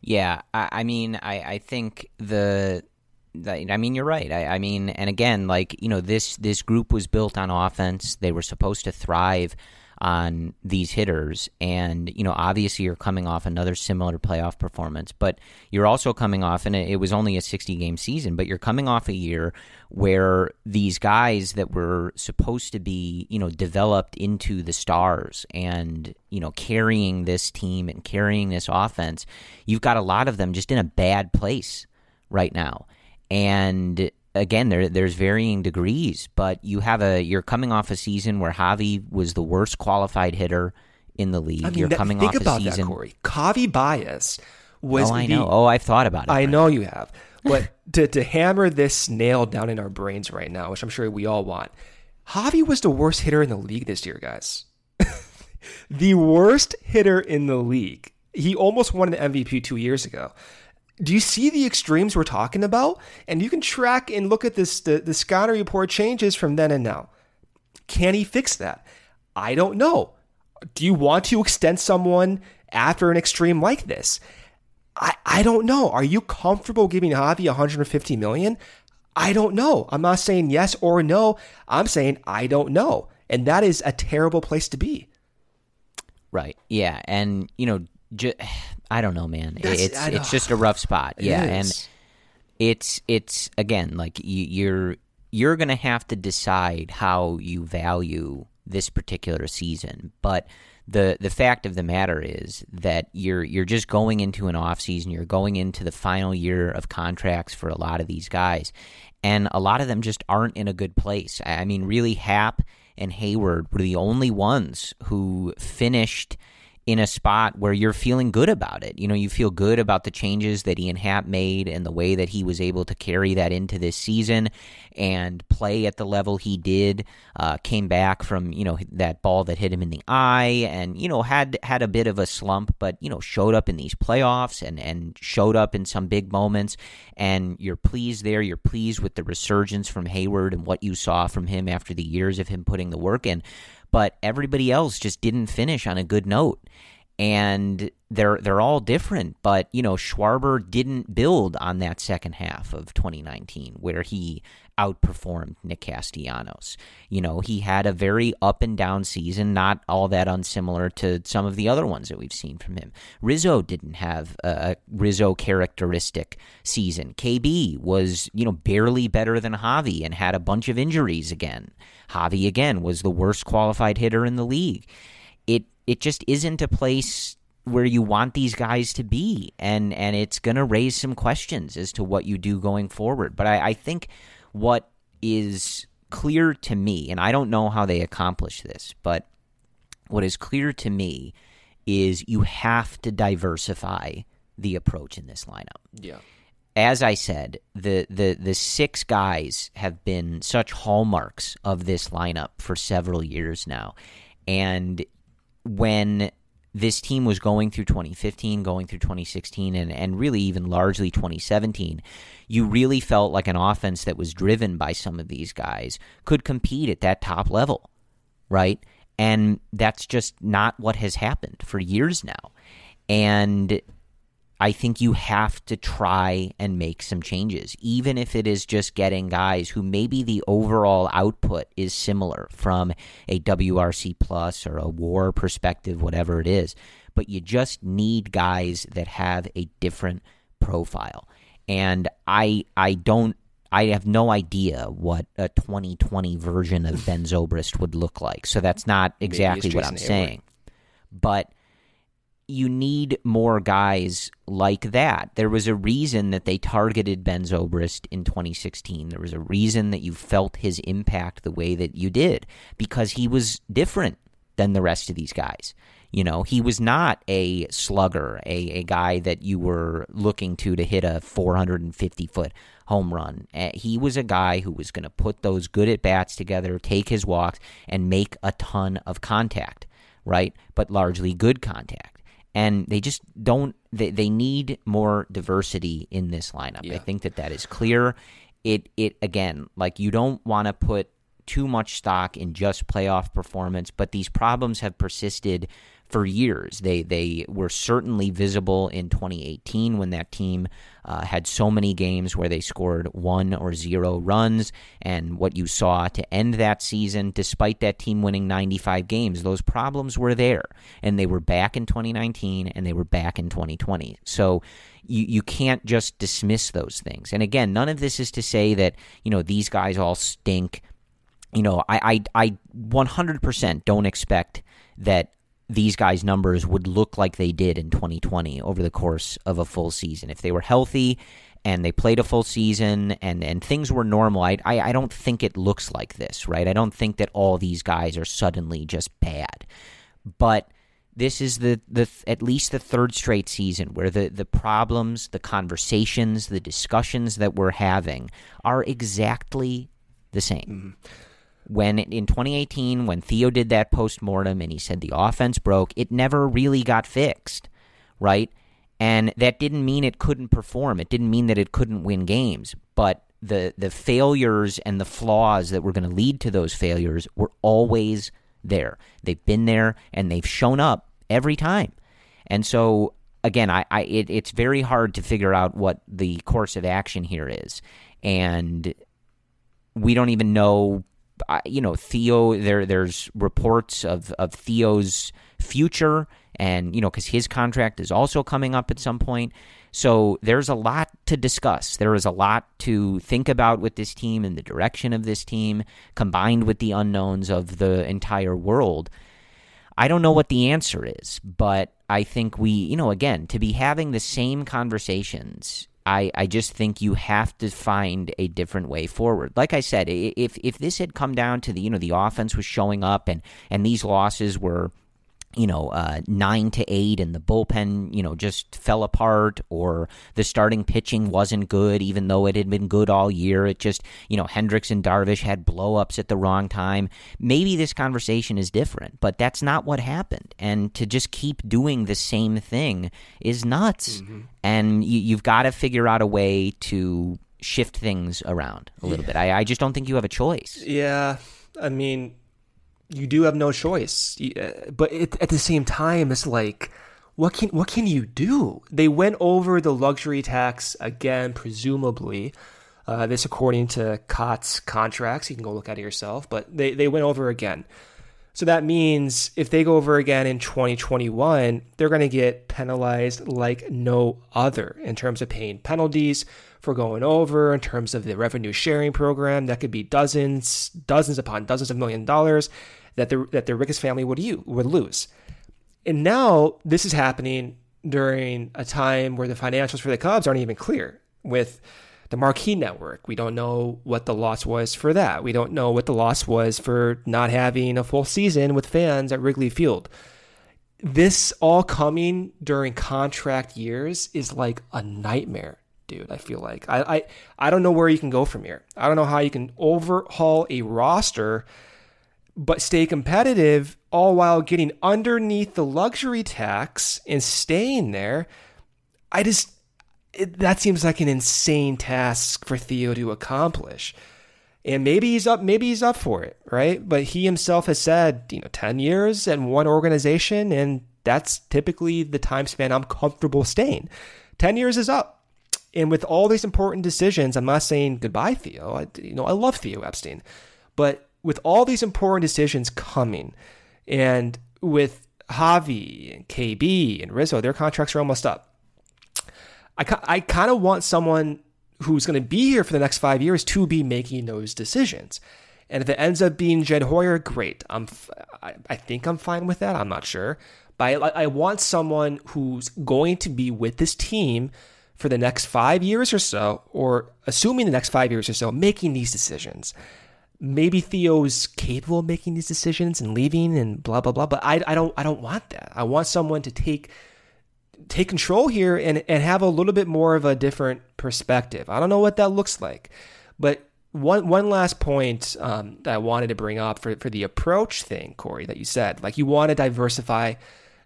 [SPEAKER 3] Yeah, I, I mean, I, I think the I mean, you're right. I, I, mean, and again, like you know, this this group was built on offense. They were supposed to thrive on these hitters. And, you know, obviously you're coming off another similar playoff performance, but you're also coming off, and it was only a 60 game season, but you're coming off a year where these guys that were supposed to be, you know, developed into the stars and, you know, carrying this team and carrying this offense, you've got a lot of them just in a bad place right now. And again, there there's varying degrees, but you have a you're coming off a season where Javi was the worst qualified hitter in the league.
[SPEAKER 4] I mean,
[SPEAKER 3] you're
[SPEAKER 4] that,
[SPEAKER 3] coming
[SPEAKER 4] think
[SPEAKER 3] off
[SPEAKER 4] about
[SPEAKER 3] a season.
[SPEAKER 4] that, Corey. Javi Baez was.
[SPEAKER 3] oh, I
[SPEAKER 4] the-
[SPEAKER 3] know. Oh, I've thought about it.
[SPEAKER 4] I
[SPEAKER 3] Brent.
[SPEAKER 4] know you have. But to, to hammer this nail down in our brains right now, which I'm sure we all want, Javi was the worst hitter in the league this year, guys. the worst hitter in the league. He almost won an MVP two years ago. Do you see the extremes we're talking about? And you can track and look at this the, the report changes from then and now. Can he fix that? I don't know. Do you want to extend someone after an extreme like this? I, I don't know. Are you comfortable giving Javi 150 million? I don't know. I'm not saying yes or no. I'm saying I don't know. And that is a terrible place to be.
[SPEAKER 3] Right. Yeah, and you know, ju- I don't know, man.
[SPEAKER 4] That's-
[SPEAKER 3] it's
[SPEAKER 4] I
[SPEAKER 3] it's just a rough spot.
[SPEAKER 4] It
[SPEAKER 3] yeah,
[SPEAKER 4] is.
[SPEAKER 3] and it's it's again like you, you're you're gonna have to decide how you value this particular season, but. The, the fact of the matter is that you're you're just going into an off season. You're going into the final year of contracts for a lot of these guys, and a lot of them just aren't in a good place. I mean, really, Happ and Heyward were the only ones who finished in a spot where you're feeling good about it. You know, you feel good about the changes that Ian Happ made and the way that he was able to carry that into this season and play at the level he did. Uh, came back from you know that ball that hit him in the eye, and you know had had a bit of a slump, but you know showed up in these playoffs and and showed up in some big moments. And you're pleased there. You're pleased with the resurgence from Heyward and what you saw from him after the years of him putting the work in but everybody else just didn't finish on a good note. And they're they're all different, but you know Schwarber didn't build on that second half of 2019 where he outperformed Nick Castellanos. You know he had a very up and down season, not all that unsimilar to some of the other ones that we've seen from him. Rizzo didn't have a, Rizzo characteristic season. KB was you know barely better than Javi and had a bunch of injuries again. Javi again was the worst qualified hitter in the league. It it just isn't a place where you want these guys to be, and and it's going to raise some questions as to what you do going forward. But I, I think what is clear to me, and I don't know how they accomplish this, but what is clear to me is you have to diversify the approach in this lineup
[SPEAKER 4] Yeah.
[SPEAKER 3] as I said, the, the the six guys have been such hallmarks of this lineup for several years now. And when this team was going through 2015, going through 2016, and, and really even largely 2017, you really felt like an offense that was driven by some of these guys could compete at that top level, right? And that's just not what has happened for years now. And I think you have to try and make some changes, even if it is just getting guys who maybe the overall output is similar from a WRC plus or a war perspective, whatever it is. But you just need guys that have a different profile. And I I don't I have no idea what a 2020 version of Ben Zobrist would look like. So that's not exactly what I'm saying. But you need more guys like that. There was a reason that they targeted Ben Zobrist in 2016. There was a reason that you felt his impact the way that you did because he was different than the rest of these guys. You know, he was not a slugger, a, a guy that you were looking to to hit a 450 foot home run. Uh, he was a guy who was going to put those good at bats together, take his walks, and make a ton of contact, right? But largely good contact and they just don't they, they need more diversity in this lineup. I think that that is clear. It it again like you don't want to put too much stock in just playoff performance but these problems have persisted for years. They they were certainly visible in 2018 when that team uh, had so many games where they scored one or zero runs, and what you saw to end that season, despite that team winning 95 games, those problems were there, and they were back in 2019 and they were back in 2020. So you you can't just dismiss those things. And again, none of this is to say that you know these guys all stink. You know, I I, I 100% don't expect that these guys' numbers would look like they did in 2020 over the course of a full season. If they were healthy and they played a full season and, and things were normal, I, I, I don't think it looks like this, right? I don't think that all these guys are suddenly just bad. But this is the, the at least the third straight season where the, the problems, the conversations, the discussions that we're having are exactly the same. Mm-hmm when in 2018 when Theo did that post-mortem and he said the offense broke, it never really got fixed, right? And that didn't mean it couldn't perform. It didn't mean that it couldn't win games, but the the failures and the flaws that were going to lead to those failures were always there. They've been there and they've shown up every time. And so again, I, I it, it's very hard to figure out what the course of action here is. And we don't even know you know, Theo. There, there's reports of of Theo's future, and you know, because his contract is also coming up at some point. So there's a lot to discuss. There is a lot to think about with this team and the direction of this team, combined with the unknowns of the entire world. I don't know what the answer is, but I think we, you know, again, to be having the same conversations I, I just think you have to find a different way forward. Like I said, if if this had come down to the you know the offense was showing up and and these losses were you know, uh, nine to eight, and the bullpen, you know, just fell apart, or the starting pitching wasn't good, even though it had been good all year. It just, you know, Hendricks and Darvish had blowups at the wrong time. Maybe this conversation is different, but that's not what happened. And to just keep doing the same thing is nuts. Mm-hmm. And you, you've got to figure out a way to shift things around a little yeah. bit. I, I just don't think you have a choice.
[SPEAKER 4] Yeah. I mean, you do have no choice. Uh, but it, at the same time, it's like, what can what can you do? They went over the luxury tax again, presumably. Uh, this according to Cot's contracts. You can go look at it yourself, but they, they went over again. So that means if they go over again in 2021, they're going to get penalized like no other in terms of paying penalties for going over, in terms of the revenue sharing program. That could be dozens, dozens upon dozens of million dollars that the that the Ricketts family would you would lose. And now this is happening during a time where the financials for the Cubs aren't even clear with the Marquee Network. We don't know what the loss was for that. We don't know what the loss was for not having a full season with fans at Wrigley Field. This all coming during contract years is like a nightmare, dude. I feel like I I, I don't know where you can go from here. I don't know how you can overhaul a roster but stay competitive all while getting underneath the luxury tax and staying there. I just, it, that seems like an insane task for Theo to accomplish. And maybe he's up, maybe he's up for it, right? But he himself has said, you know, 10 years and one organization, and that's typically the time span I'm comfortable staying. 10 years is up. And with all these important decisions, I'm not saying goodbye, Theo. I, you know, I love Theo Epstein, but with all these important decisions coming, and with Javi and KB and Rizzo, their contracts are almost up. I, I kind of want someone who's going to be here for the next five years to be making those decisions. And if it ends up being Jed Hoyer, great. I'm, I, I think I'm fine with that. I'm not sure. But I, I want someone who's going to be with this team for the next five years or so, or assuming the next five years or so, making these decisions maybe Theo's capable of making these decisions and leaving and blah blah blah. But I, I don't I don't want that. I want someone to take take control here and, and have a little bit more of a different perspective. I don't know what that looks like. But one one last point um, that I wanted to bring up for, for the approach thing, Corey, that you said. Like you want to diversify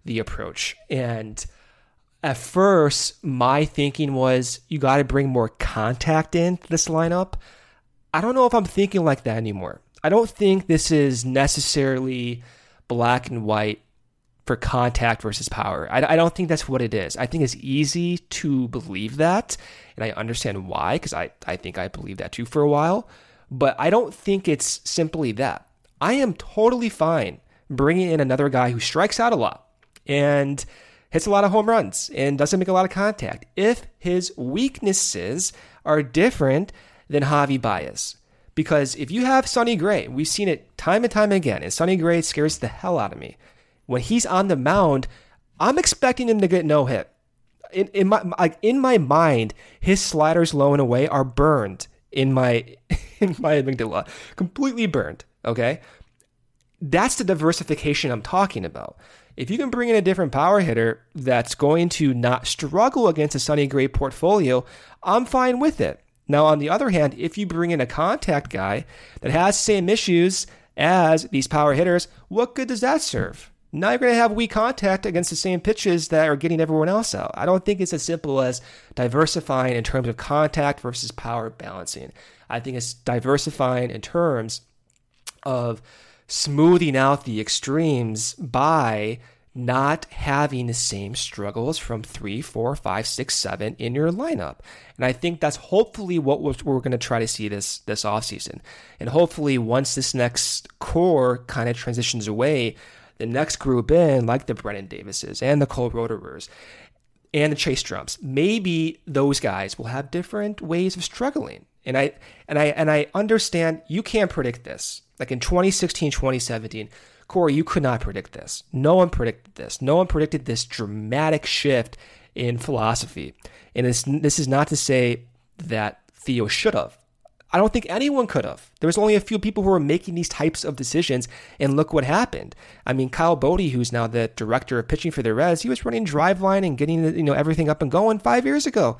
[SPEAKER 4] the approach. And at first, my thinking was you got to bring more contact into this lineup. I don't know if I'm thinking like that anymore. I don't think this is necessarily black and white for contact versus power. I, I, don't think that's what it is. I think it's easy to believe that, and I understand why, because I, I think I believed that too for a while. But I don't think it's simply that. I am totally fine bringing in another guy who strikes out a lot and hits a lot of home runs and doesn't make a lot of contact if his weaknesses are different than Javi Baez. Because if you have Sonny Gray, we've seen it time and time again, and Sonny Gray scares the hell out of me. When he's on the mound, I'm expecting him to get no hit. In, in my like in my mind, his sliders low and away are burned in my in my amygdala, completely burned. Okay, that's the diversification I'm talking about. If you can bring in a different power hitter that's going to not struggle against a Sonny Gray portfolio, I'm fine with it. Now, on the other hand, if you bring in a contact guy that has the same issues as these power hitters, what good does that serve? Now you're going to have weak contact against the same pitches that are getting everyone else out. I don't think it's as simple as diversifying in terms of contact versus power balancing. I think it's diversifying in terms of smoothing out the extremes by not having the same struggles from three, four, five, six, seven in your lineup. And I think that's hopefully what we're going to try to see this this offseason. And hopefully once this next core kind of transitions away, the next group in, like the Brennen Davises and the Cole Roederers and the Chase Strumpfs, maybe those guys will have different ways of struggling. And I and I and I understand you can't predict this. Like in 2016, 2017, Corey, you could not predict this. No one predicted this. No one predicted this dramatic shift in philosophy. And this is not to say that Theo should have. I don't think anyone could have. There was only a few people who were making these types of decisions, and look what happened. I mean, Kyle Boddy, who's now the director of pitching for the Reds, he was running Driveline and getting you know everything up and going five years ago.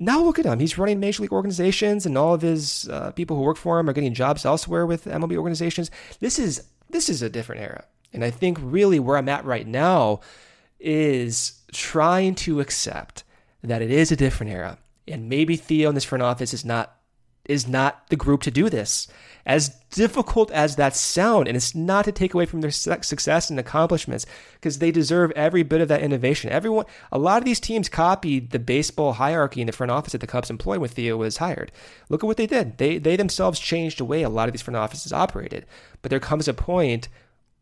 [SPEAKER 4] Now look at him. He's running major league organizations, and all of his uh, people who work for him are getting jobs elsewhere with MLB organizations. This is this is a different era, and I think really where I'm at right now is trying to accept that it is a different era, and maybe Theo in this front office is not is not the group to do this. As difficult as that sound and it's not to take away from their success and accomplishments because they deserve every bit of that innovation. Everyone a lot of these teams copied the baseball hierarchy in the front office that the cubs employed when theo was hired. Look at what they did. They they themselves changed the way a lot of these front offices operated. But there comes a point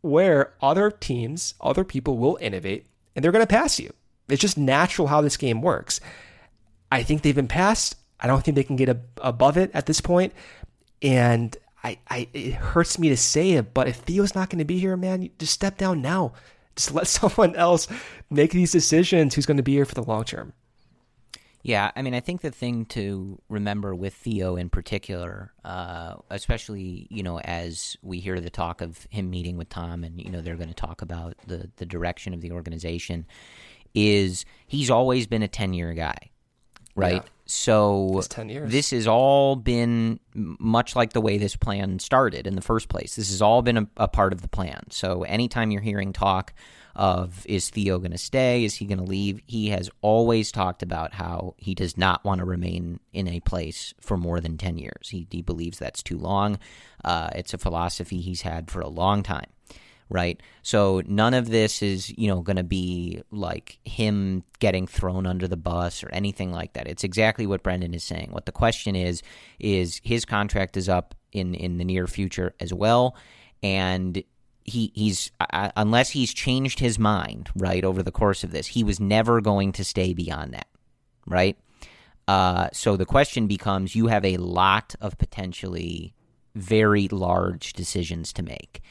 [SPEAKER 4] where other teams other people will innovate and they're going to pass you. It's just natural how this game works. I think they've been passed I don't think they can get above it at this point. And I, I, it hurts me to say it, but if Theo's not going to be here, man, just step down now. Just let someone else make these decisions who's going to be here for the long term.
[SPEAKER 3] Yeah, I mean, I think the thing to remember with Theo in particular, uh, especially you know as we hear the talk of him meeting with Tom, and you know they're going to talk about the the direction of the organization, is he's always been a ten year guy, right? Yeah. So this has all been much like the way this plan started in the first place. This has all been a, a part of the plan. So anytime you're hearing talk of is Theo going to stay, is he going to leave, he has always talked about how he does not want to remain in a place for more than 10 years. He, he believes that's too long. Uh, it's a philosophy he's had for a long time right? So none of this is, you know, going to be like him getting thrown under the bus or anything like that. It's exactly what Brendan is saying. What the question is is his contract is up in in the near future as well, and he he's uh, unless he's changed his mind right over the course of this, he was never going to stay beyond that, right? Uh, so the question becomes: you have a lot of potentially very large decisions to make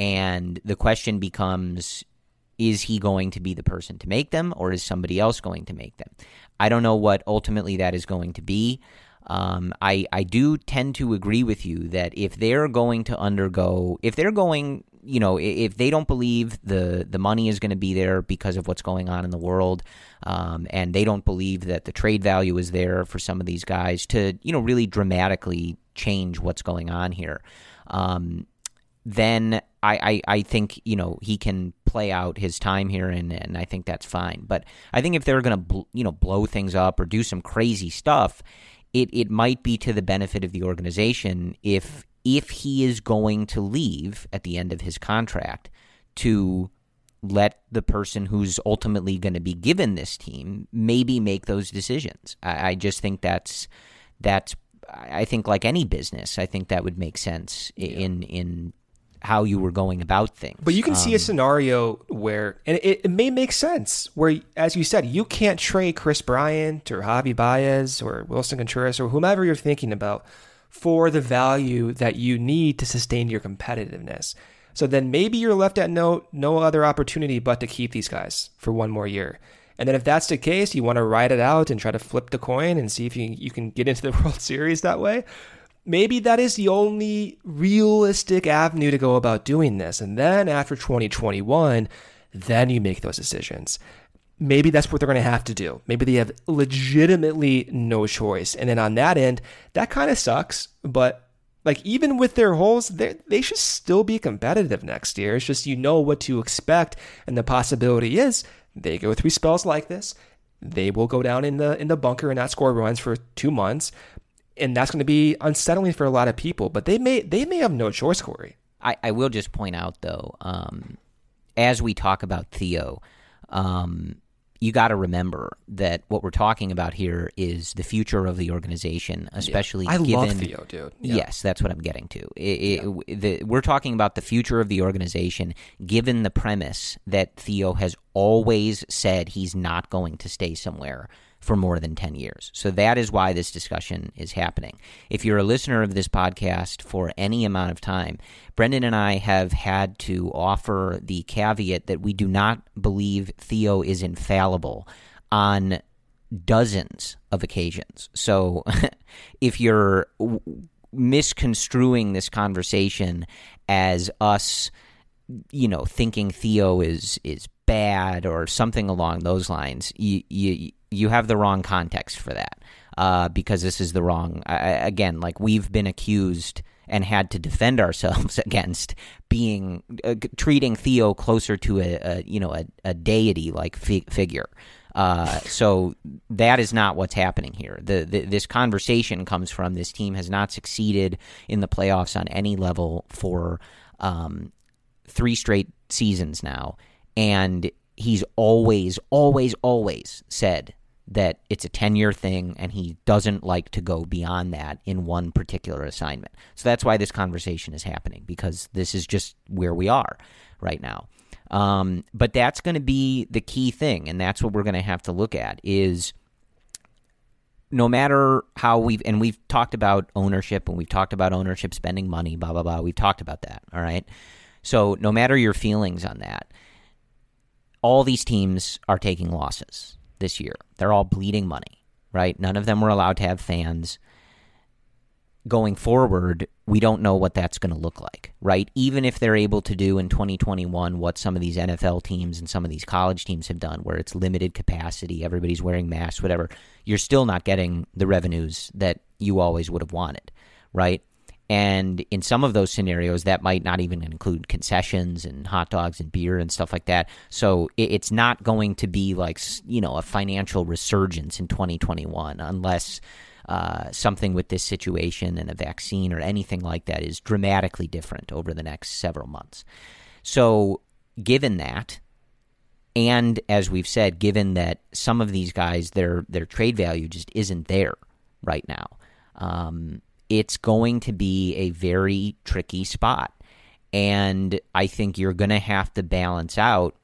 [SPEAKER 3] and the question becomes is he going to be the person to make them or is somebody else going to make them? I don't know what ultimately that is going to be. Um, I, I do tend to agree with you that if they're going to undergo, if they're going, you know, if they don't believe the, the money is going to be there because of what's going on in the world, um, and they don't believe that the trade value is there for some of these guys to, you know, really dramatically change what's going on here, um, then I, I, I think you know he can play out his time here and, and I think that's fine. But I think if they're going to bl- you know blow things up or do some crazy stuff, it it might be to the benefit of the organization if if he is going to leave at the end of his contract to let the person who's ultimately going to be given this team maybe make those decisions. I, I just think that's that's I think like any business, I think that would make sense in in how you were going about things.
[SPEAKER 4] But you can um, see a um, scenario where, and it, it, may make sense, where, as you said, you can't trade Kris Bryant or Javi Baez or Willson Contreras or whomever you're thinking about for the value that you need to sustain your competitiveness. So then maybe you're left at no no other opportunity but to keep these guys for one more year. And then if that's the case, you want to ride it out and try to flip the coin and see if you you can get into the World Series that way. Maybe that is the only realistic avenue to go about doing this. And then after 2021, then you make those decisions. Maybe that's what they're going to have to do. Maybe they have legitimately no choice. And then on that end, that kind of sucks, but like even with their holes, they should still be competitive next year. It's just you know what to expect, and the possibility is they go through spells like this. They will go down in the in the bunker and not score runs for two months, and that's going to be unsettling for a lot of people. But they may they may have no choice, Corey.
[SPEAKER 3] I, I will just point out though, um, as we talk about Theo, um, you got to remember that what we're talking about here is the future of the organization, especially
[SPEAKER 4] yeah. I
[SPEAKER 3] given.
[SPEAKER 4] love Theo, dude.
[SPEAKER 3] Yeah. Yes, that's what I'm getting to. It, it, the, we're talking about the future of the organization, given the premise that Theo has always said he's not going to stay somewhere for more than 10 years. So that is why this discussion is happening. If you're a listener of this podcast for any amount of time, Brendan and I have had to offer the caveat that we do not believe Theo is infallible on dozens of occasions. So if you're misconstruing this conversation as us you know thinking Theo is is bad or something along those lines you you you have the wrong context for that uh, because this is the wrong. I, again, like we've been accused and had to defend ourselves against being uh, treating Theo closer to a, a you know a, a deity like fi- figure. Uh, so that is not what's happening here. The, the, this conversation comes from this team has not succeeded in the playoffs on any level for um, three straight seasons now, and he's always, always, always said that it's a 10 year thing and he doesn't like to go beyond that in one particular assignment. So that's why this conversation is happening because this is just where we are right now. Um, but that's going to be the key thing, and that's what we're going to have to look at is no matter how we've and we've talked about ownership and we've talked about ownership spending money, blah blah blah. We've talked about that. All right. So no matter your feelings on that, all these teams are taking losses this year. They're all bleeding money, right? None of them were allowed to have fans. Going forward, we don't know what that's going to look like, right? Even if they're able to do in 2021 what some of these NFL teams and some of these college teams have done, where it's limited capacity, everybody's wearing masks, whatever, you're still not getting the revenues that you always would have wanted, right? And in some of those scenarios, that might not even include concessions and hot dogs and beer and stuff like that. So it's not going to be like, you know, a financial resurgence in 2021 unless uh, something with this situation and a vaccine or anything like that is dramatically different over the next several months. So, given that, and as we've said, given that some of these guys, their their trade value just isn't there right now. Um, it's going to be a very tricky spot. And I think you're going to have to balance out.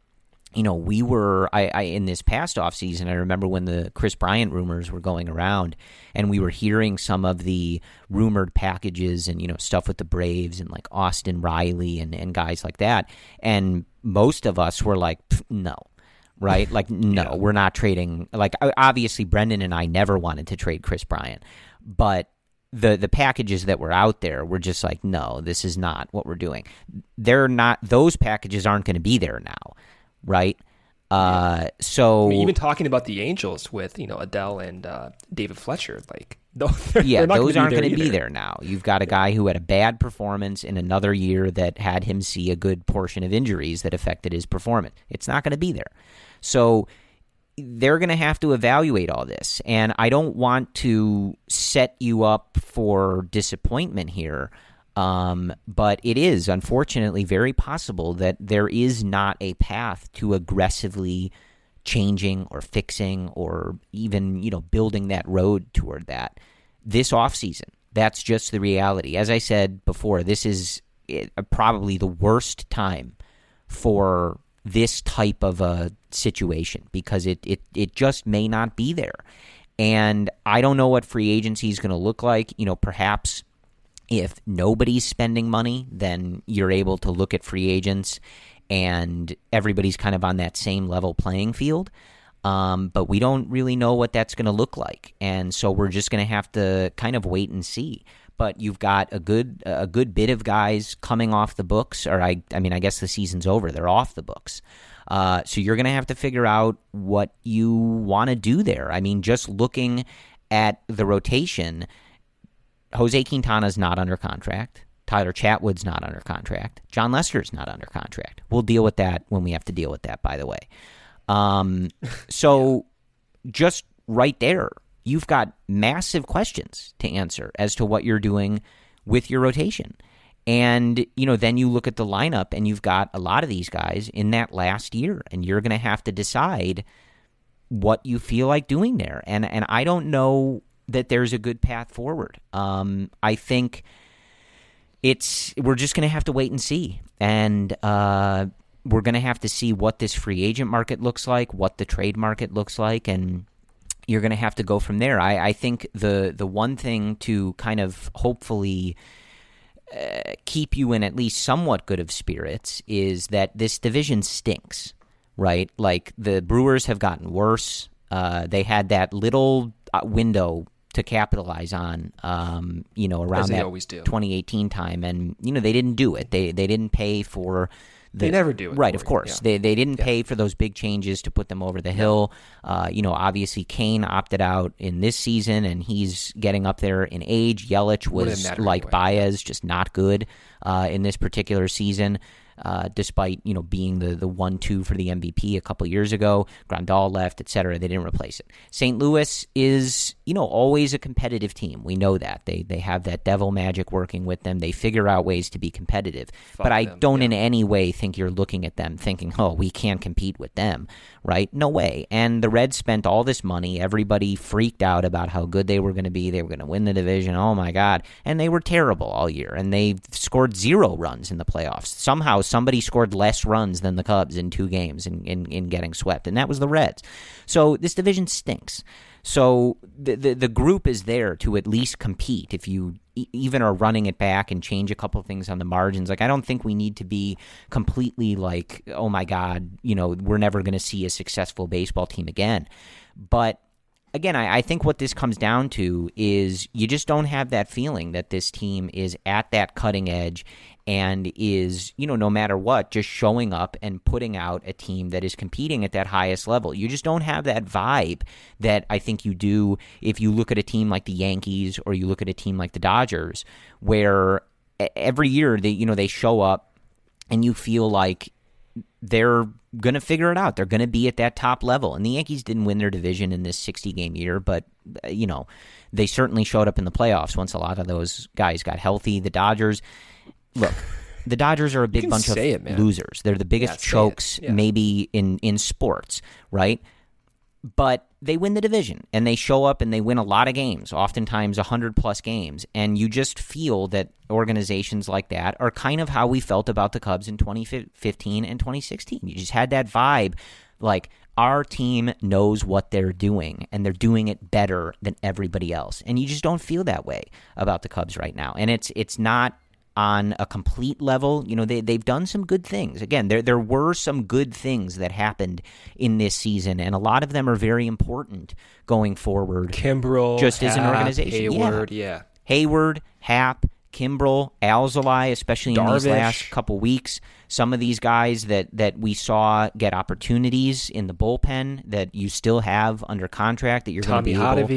[SPEAKER 3] You know, we were I, I in this past offseason, I remember when the Kris Bryant rumors were going around and we were hearing some of the rumored packages and, you know, stuff with the Braves and like Austin Riley and, and guys like that. And most of us were like, no, right? Like, no, yeah. we're not trading. Like, obviously, Brendan and I never wanted to trade Kris Bryant, but the the packages that were out there were just like no this is not what we're doing. They're not those packages aren't going to be there now right? Uh so
[SPEAKER 4] I mean, even talking about the angels with you know adell and uh, david fletcher like
[SPEAKER 3] yeah those aren't going to be there now. You've got a guy who had a bad performance in another year that had him see a good portion of injuries that affected his performance. It's not going to be there. So they're going to have to evaluate all this. And I don't want to set you up for disappointment here. Um, but it is unfortunately very possible that there is not a path to aggressively changing or fixing or even you know building that road toward that this offseason. That's just the reality. As I said before, this is eh, probably the worst time for this type of a situation because it, it, it just may not be there. And I don't know what free agency is going to look like. You know, perhaps if nobody's spending money, then you're able to look at free agents and everybody's kind of on that same level playing field. Um, but we don't really know what that's going to look like, and so we're just going to have to kind of wait and see. But you've got a good a good bit of guys coming off the books, or I I mean I guess the season's over; they're off the books. Uh, so you're going to have to figure out what you want to do there. I mean, just looking at the rotation, Jose Quintana's not under contract. Tyler Chatwood's not under contract. Jon Lester's not under contract. We'll deal with that when we have to deal with that, by the way. Um, so yeah. just right there, you've got massive questions to answer as to what you're doing with your rotation. And, you know, then you look at the lineup and you've got a lot of these guys in that last year, and you're going to have to decide what you feel like doing there. And and I don't know that there's a good path forward. Um, I think it's we're just going to have to wait and see. And uh, we're going to have to see what this free agent market looks like, what the trade market looks like, and you're going to have to go from there. I, I think the the one thing to kind of hopefully uh, keep you in at least somewhat good of spirits is that this division stinks, right? Like the Brewers have gotten worse. Uh, they had that little uh, window to capitalize on, um, you know, around that 2018 time, and you know they didn't do it. They they didn't pay for
[SPEAKER 4] the, they never do
[SPEAKER 3] it. Right, of course. Yeah. They they didn't yeah. pay for those big changes to put them over the hill. Uh, you know, obviously Cain opted out in this season, and he's getting up there in age. Yelich was like anyway. Baez, just not good uh, in this particular season uh, despite you know being the the one two for the MVP a couple years ago. Grandal left, etc. They didn't replace it. St. Louis is you know always a competitive team. We know that they they have that devil magic working with them. They figure out ways to be competitive. Fuck but I them, don't yeah. in any way think you're looking at them thinking, oh, we can't compete with them, right? No way. And the Reds spent all this money. Everybody freaked out about how good they were going to be. They were going to win the division. Oh my god! And they were terrible all year. And they scored zero runs in the playoffs. Somehow somebody scored less runs than the Cubs in two games in, in, in getting swept, and that was the Reds. So this division stinks. So the, the, the group is there to at least compete. If you even are running it back and change a couple things on the margins, like I don't think we need to be completely like, oh my god, you know, we're never going to see a successful baseball team again. But again, I, I, think what this comes down to is you just don't have that feeling that this team is at that cutting edge and is, you know, no matter what, just showing up and putting out a team that is competing at that highest level. You just don't have that vibe that I think you do if you look at a team like the Yankees or you look at a team like the Dodgers, where every year they, you know, they show up and you feel like they're going to figure it out. They're going to be at that top level. And the Yankees didn't win their division in this 60 game year, but, uh, you know, they certainly showed up in the playoffs once a lot of those guys got healthy. The Dodgers, look, the Dodgers are a big bunch of it, losers. They're the biggest yeah, chokes yeah. maybe in in sports, right? But they win the division and they show up and they win a lot of games, oftentimes 100 plus games. And you just feel that organizations like that are kind of how we felt about the Cubs in 2015 and 2016. You just had that vibe like our team knows what they're doing and they're doing it better than everybody else. And you just don't feel that way about the Cubs right now. And it's it's not on a complete level. You know, they they've done some good things. Again, there there were some good things that happened in this season, and a lot of them are very important going forward.
[SPEAKER 4] Kimbrel,
[SPEAKER 3] just Happ, as an organization,
[SPEAKER 4] Heyward, yeah.
[SPEAKER 3] yeah. Heyward, Happ, Kimbrel, Alzolay, especially in these last couple weeks. Some of these guys that, that we saw get opportunities in the bullpen that you still have under contract that you're going to be able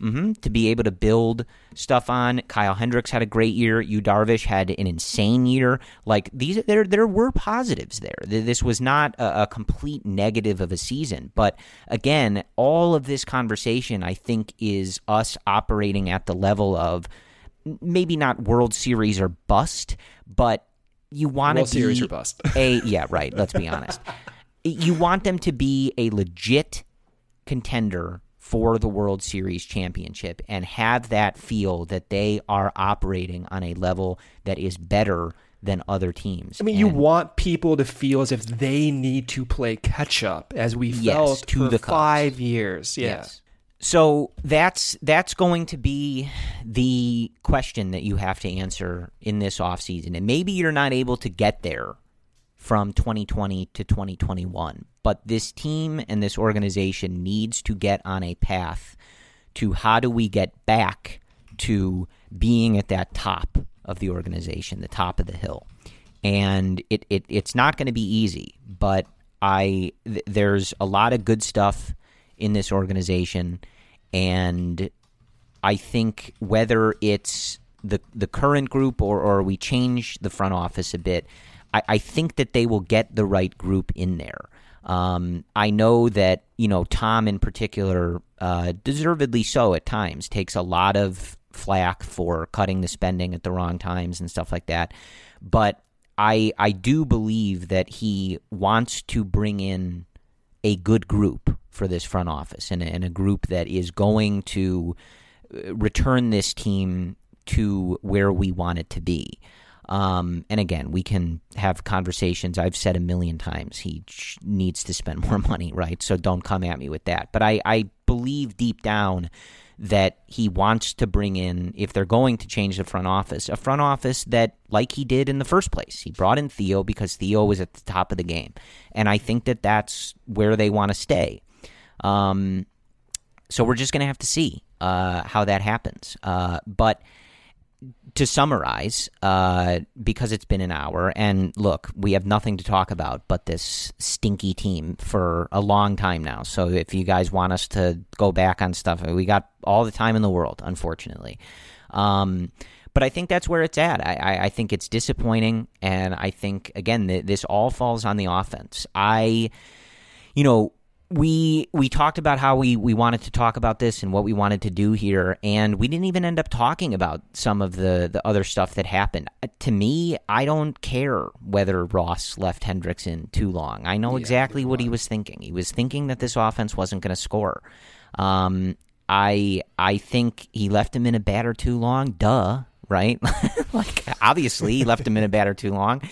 [SPEAKER 3] mm-hmm, to be able to build stuff on. Kyle Hendricks had a great year. Yu Darvish had an insane year. Like these, there there were positives there. This was not a, a complete negative of a season. But again, all of this conversation, I think, is us operating at the level of maybe not World Series or bust, but you want to be
[SPEAKER 4] Series or bust.
[SPEAKER 3] a yeah, right. Let's be honest. You want them to be a legit contender for the World Series championship and have that feel that they are operating on a level that is better than other teams.
[SPEAKER 4] I mean, you want people to feel as if they need to play catch up, as we
[SPEAKER 3] Yes,
[SPEAKER 4] felt
[SPEAKER 3] to
[SPEAKER 4] for
[SPEAKER 3] the Cubs.
[SPEAKER 4] five years. Yeah.
[SPEAKER 3] Yes. So that's that's going to be the question that you have to answer in this offseason. And maybe you're not able to get there from 2020 to 2021, but this team and this organization needs to get on a path to how do we get back to being at that top of the organization, the top of the hill. And it, it it's not going to be easy, but I th- there's a lot of good stuff in this organization and I think whether it's the the current group or, or we change the front office a bit, I, I think that they will get the right group in there. Um, I know that you know Tom in particular, uh, deservedly so at times, takes a lot of flack for cutting the spending at the wrong times and stuff like that. But I I do believe that he wants to bring in a good group for this front office and, and a group that is going to uh, return this team to where we want it to be. Um, and again, we can have conversations. I've said a million times he sh- needs to spend more money, right? So don't come at me with that. But I, I believe deep down that he wants to bring in, if they're going to change the front office, a front office that, like he did in the first place, he brought in Theo because Theo was at the top of the game. And I think that that's where they want to stay. Um, so we're just going to have to see uh, how that happens. Uh, but to summarize, uh, because it's been an hour, and look, we have nothing to talk about but this stinky team for a long time now. So if you guys want us to go back on stuff, we got all the time in the world, unfortunately. Um, but I think that's where it's at. I, I, I think it's disappointing, and I think again th- this all falls on the offense. I, you know, we we talked about how we, we wanted to talk about this and what we wanted to do here, and we didn't even end up talking about some of the, the other stuff that happened. Uh, To me, I don't care whether Ross left Hendricks in too long. I know exactly what he was thinking. He was thinking that this offense wasn't going to score. Um, I I think he left him in a batter too long. Duh, right? like obviously he left him in a batter too long.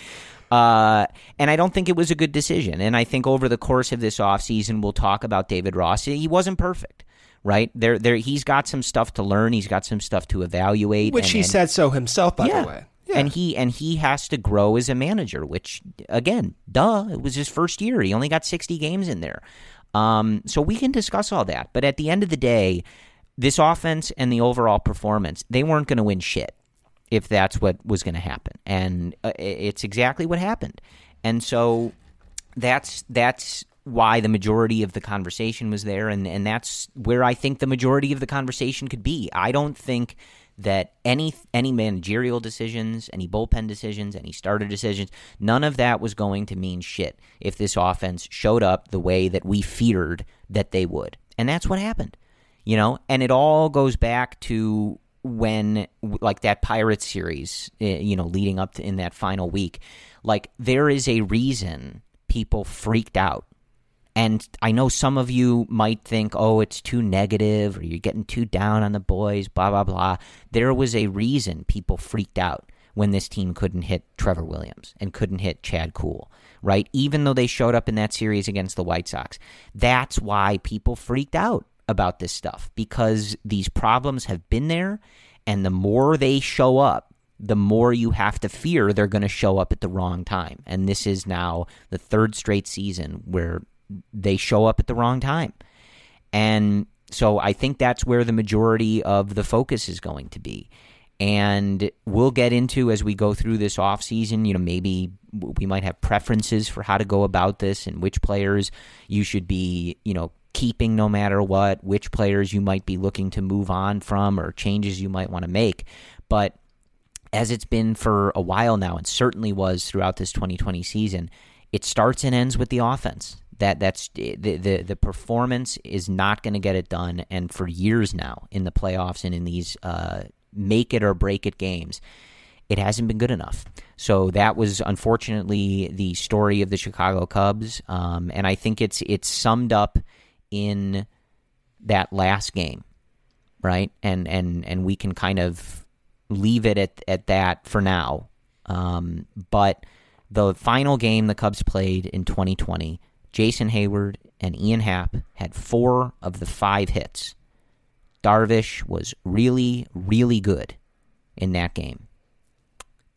[SPEAKER 3] Uh, and I don't think it was a good decision. And I think over the course of this offseason, we'll talk about David Ross. He wasn't perfect, right? There, there, he's got some stuff to learn. He's got some stuff to evaluate.
[SPEAKER 4] Which
[SPEAKER 3] and-
[SPEAKER 4] he
[SPEAKER 3] and-
[SPEAKER 4] said so himself, by
[SPEAKER 3] yeah.
[SPEAKER 4] the way. Yeah.
[SPEAKER 3] And he and he has to grow as a manager, which again, duh, it was his first year. He only got 60 games in there. Um, so we can discuss all that. But at the end of the day, this offense and the overall performance, they weren't going to win shit if that's what was going to happen. And uh, it's exactly what happened. And so that's that's why the majority of the conversation was there and and that's where I think the majority of the conversation could be. I don't think that any any managerial decisions, any bullpen decisions, any starter decisions, none of that was going to mean shit if this offense showed up the way that we feared that they would. And that's what happened. You know, and it all goes back to when like that Pirates series, eh, you know, leading up to in that final week. Like there is a reason people freaked out and I know some of you might think, oh, it's too negative or you're getting too down on the boys, blah, blah, blah. There was a reason people freaked out when this team couldn't hit Trevor Williams and couldn't hit Chad Kuhl, right? Even though they showed up in that series against the White Sox. That's why people freaked out about this stuff because these problems have been there. And the more they show up, the more you have to fear they're going to show up at the wrong time. And this is now the third straight season where they show up at the wrong time. And so I think that's where the majority of the focus is going to be. And we'll get into as we go through this offseason, you know, maybe we might have preferences for how to go about this and which players you should be, you know, keeping no matter what, which players you might be looking to move on from or changes you might want to make. But as it's been for a while now, and certainly was throughout this 2020 season, it starts and ends with the offense. That that's the the, the performance is not going to get it done, and for years now in the playoffs and in these uh, make it or break it games, it hasn't been good enough. So that was unfortunately the story of the Chicago Cubs, um, and I think it's it's summed up in that last game, right? And and and we can kind of leave it at at that for now. Um, but the final game the Cubs played in 2020, Jason Heyward and Ian Happ had four of the five hits. Darvish was really, really good in that game.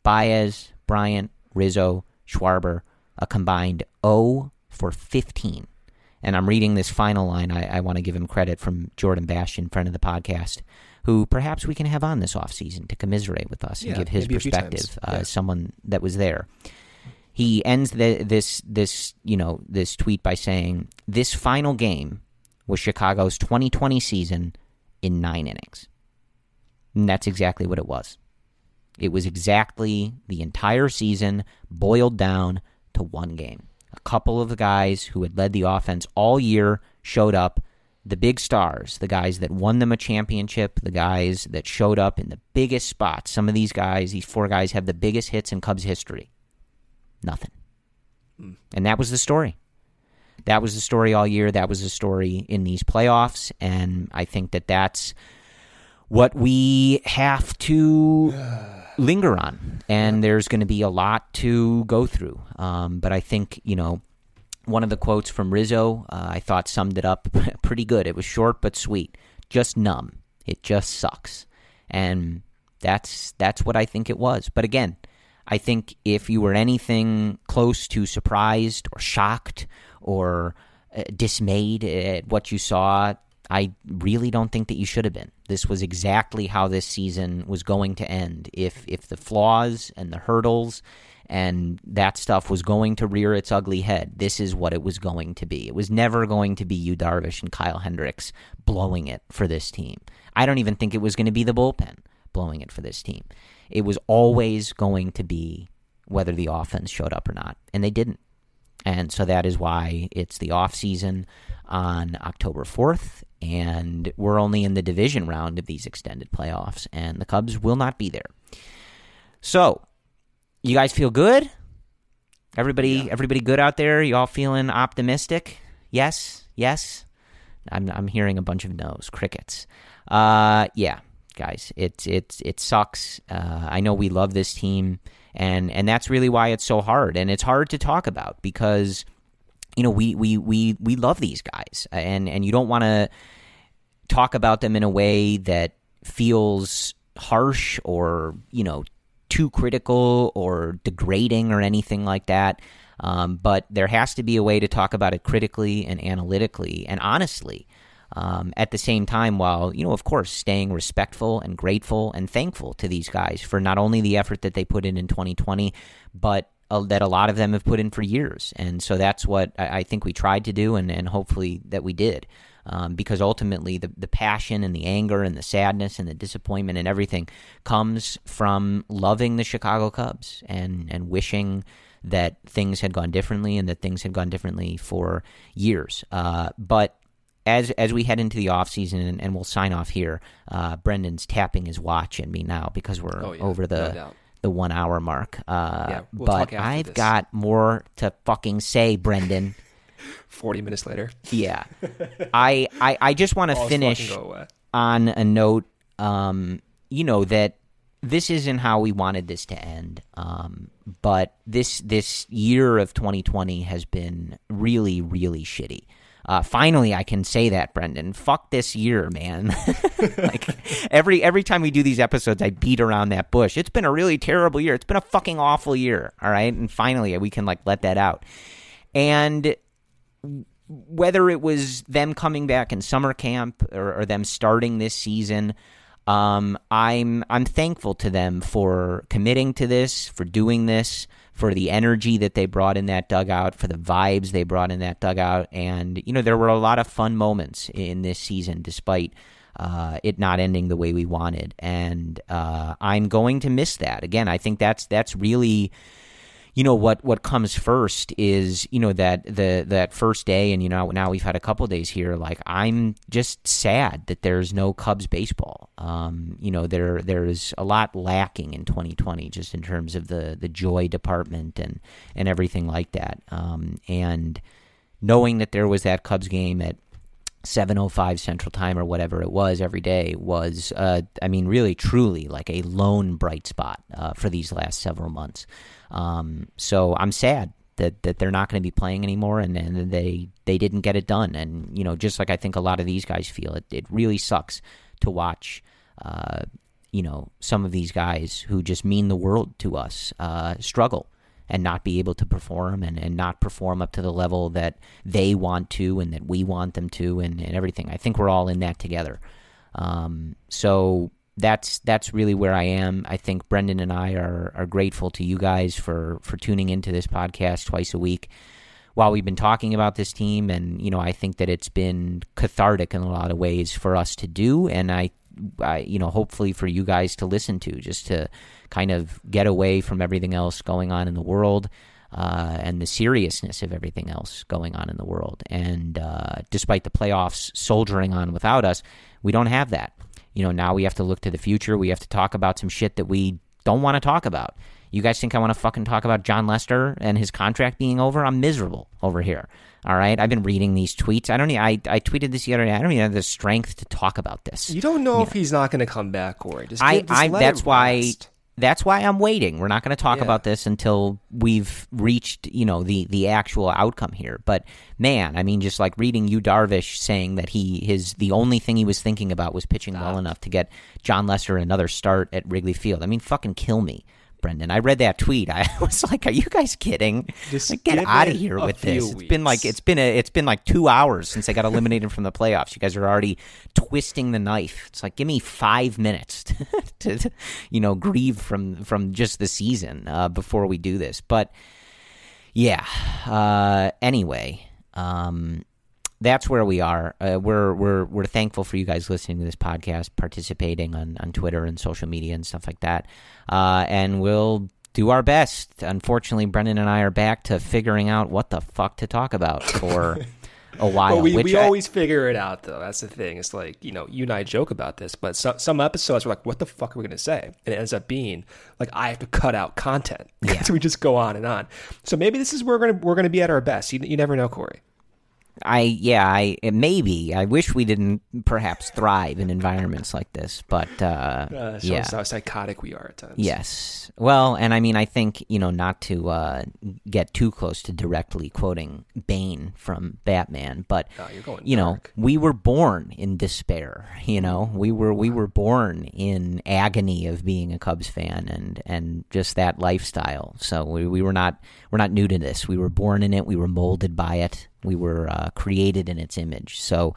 [SPEAKER 3] Baez, Bryant, Rizzo, Schwarber, a combined 0 for 15. And I'm reading this final line. I, I want to give him credit from Jordan Bastian, friend of the podcast, who perhaps we can have on this offseason to commiserate with us and
[SPEAKER 4] Yeah,
[SPEAKER 3] give his
[SPEAKER 4] maybe a few
[SPEAKER 3] perspective uh,
[SPEAKER 4] Yeah.
[SPEAKER 3] as someone that was there. He ends the, this this you know this tweet by saying this final game was Chicago's 2020 season in nine innings, and that's exactly what it was. It was exactly the entire season boiled down to one game. A couple of the guys who had led the offense all year showed up. The big stars, the guys that won them a championship, the guys that showed up in the biggest spots. Some of these guys, these four guys, have the biggest hits in Cubs history. Nothing. And that was the story. That was the story all year. That was the story in these playoffs. And I think that that's what we have to linger on. And there's going to be a lot to go through. Um, but I think, you know, one of the quotes from Rizzo, uh, I thought summed it up pretty good. It was short but sweet. Just numb. It just sucks. And that's that's what I think it was. But again, I think if you were anything close to surprised or shocked or uh, dismayed at what you saw, I really don't think that you should have been. This was exactly how this season was going to end. If if the flaws and the hurdles and that stuff was going to rear its ugly head, this is what it was going to be. It was never going to be Yu, Darvish, and Kyle Hendricks blowing it for this team. I don't even think it was going to be the bullpen blowing it for this team. It was always going to be whether the offense showed up or not, and they didn't. And so that is why it's the off season on October 4th, and we're only in the division round of these extended playoffs, and the Cubs will not be there. So, you guys feel good? Everybody, everybody good out there? You all feeling optimistic? Yes, yes. I'm I'm hearing a bunch of no's, crickets. Uh, yeah, guys, it it it sucks. Uh, I know we love this team, and and that's really why it's so hard, and it's hard to talk about because you know we we we we love these guys, and and you don't want to talk about them in a way that feels harsh or you know too critical or degrading or anything like that. Um, but there has to be a way to talk about it critically and analytically and honestly. Um, at the same time, while, you know, of course, staying respectful and grateful and thankful to these guys for not only the effort that they put in in 2020, but uh, that a lot of them have put in for years. And so that's what I, I think we tried to do, and, and hopefully that we did. Um, because ultimately, the, the passion and the anger and the sadness and the disappointment and everything comes from loving the Chicago Cubs and, and wishing that things had gone differently and that things had gone differently for years. Uh, but as as we head into the offseason and, and we'll sign off here, uh, Brendan's tapping his watch at me now because we're
[SPEAKER 4] Oh, yeah,
[SPEAKER 3] over
[SPEAKER 4] no
[SPEAKER 3] the
[SPEAKER 4] doubt.
[SPEAKER 3] The one hour mark. Uh,
[SPEAKER 4] Yeah, we'll
[SPEAKER 3] but I've
[SPEAKER 4] this.
[SPEAKER 3] got more to fucking say, Brendan.
[SPEAKER 4] 40 minutes later.
[SPEAKER 3] yeah, I I, I just want to finish
[SPEAKER 4] fucking go away.
[SPEAKER 3] on a note, um, you know that this isn't how we wanted this to end. Um, but this this year of 2020 has been really really shitty. Uh, finally, I can say that, Brendan. Fuck this year, man. like every every time we do these episodes, I beat around that bush. It's been a really terrible year. It's been a fucking awful year. All right, and finally we can like let that out. And whether it was them coming back in summer camp or, or them starting this season, um, I'm I'm thankful to them for committing to this, for doing this, for the energy that they brought in that dugout, for the vibes they brought in that dugout, and you know there were a lot of fun moments in this season, despite. Uh, it not ending the way we wanted, and uh, I'm going to miss that again. I think that's that's really you know what what comes first is you know that the that first day and you know now we've had a couple days here like i'm just sad that there's no cubs baseball. Um, you know there there's a lot lacking in 2020 just in terms of the the joy department and and everything like that. Um, and knowing that there was that cubs game at 705 central time or whatever it was every day was uh, i mean really truly like a lone bright spot uh, for these last several months um, so I'm sad that, that they're not going to be playing anymore and, and they they didn't get it done. And you know, just like I think a lot of these guys feel, it it really sucks to watch. Uh, you know, some of these guys who just mean the world to us uh, struggle and not be able to perform and, and not perform up to the level that they want to and that we want them to and, and everything. I think we're all in that together. Um, so that's that's really where I am. I think Brendan and I are are grateful to you guys for for tuning into this podcast twice a week while we've been talking about this team. And you know I think that it's been cathartic in a lot of ways for us to do. And I I you know hopefully for you guys to listen to just to kind of get away from everything else going on in the world uh, and the seriousness of everything else going on in the world. And uh, despite the playoffs soldiering on without us we don't have that you know, now we have to look to the future. We have to talk about some shit that we don't want to talk about. You guys think I want to fucking talk about Jon Lester and his contract being over? I'm miserable over here. All right, I've been reading these tweets. I don't. Need, I I tweeted this the other day. I don't even have the strength to talk about this.
[SPEAKER 4] You don't know if he's not going to come back, Corey. Just,
[SPEAKER 3] I,
[SPEAKER 4] just
[SPEAKER 3] I that's why that's why I'm waiting. We're not going to talk
[SPEAKER 4] Yeah.
[SPEAKER 3] about this until we've reached, you know, the the actual outcome here. But man, I mean, just like reading Yu Darvish saying that he his the only thing he was thinking about was pitching well enough to get Jon Lester another start at Wrigley Field. I mean, fucking kill me. Brendan, I read that tweet. I was like, "Are you guys kidding?
[SPEAKER 4] Just
[SPEAKER 3] Like, get out of here with this."
[SPEAKER 4] few
[SPEAKER 3] It's been like it's been a it's been like two hours since I got eliminated from the playoffs. You guys are already twisting the knife. It's like give me five minutes to, to you know grieve from from just the season uh, before we do this. But yeah. Uh, anyway, um, that's where we are. Uh, we're we're we're thankful for you guys listening to this podcast, participating on on Twitter and social media and stuff like that. Uh, and we'll do our best. Unfortunately, Brendan and I are back to figuring out what the fuck to talk about for a while.
[SPEAKER 4] But we, we
[SPEAKER 3] I-
[SPEAKER 4] always figure it out, though. That's the thing. It's like, you know, you and I joke about this, but some, some episodes we're like, what the fuck are we going to say? And it ends up being like, I have to cut out content.
[SPEAKER 3] Yeah.
[SPEAKER 4] so we just go on and on. So maybe this is where we're going to we're gonna be at our best. You, you never know, Corey.
[SPEAKER 3] I yeah, I maybe I wish we didn't perhaps thrive in environments like this, but uh,
[SPEAKER 4] Uh,
[SPEAKER 3] yeah.
[SPEAKER 4] how psychotic we are at times.
[SPEAKER 3] Yes. Well, and I mean, I think, you know, not to uh, get too close to directly quoting Bane from Batman, but,
[SPEAKER 4] Oh, you're going
[SPEAKER 3] you know,
[SPEAKER 4] dark.
[SPEAKER 3] we were born in despair, you know, we were, we were born in agony of being a Cubs fan and, and just that lifestyle. So we, we were not, we're not new to this. We were born in it. We were molded by it. We were uh, created in its image. So,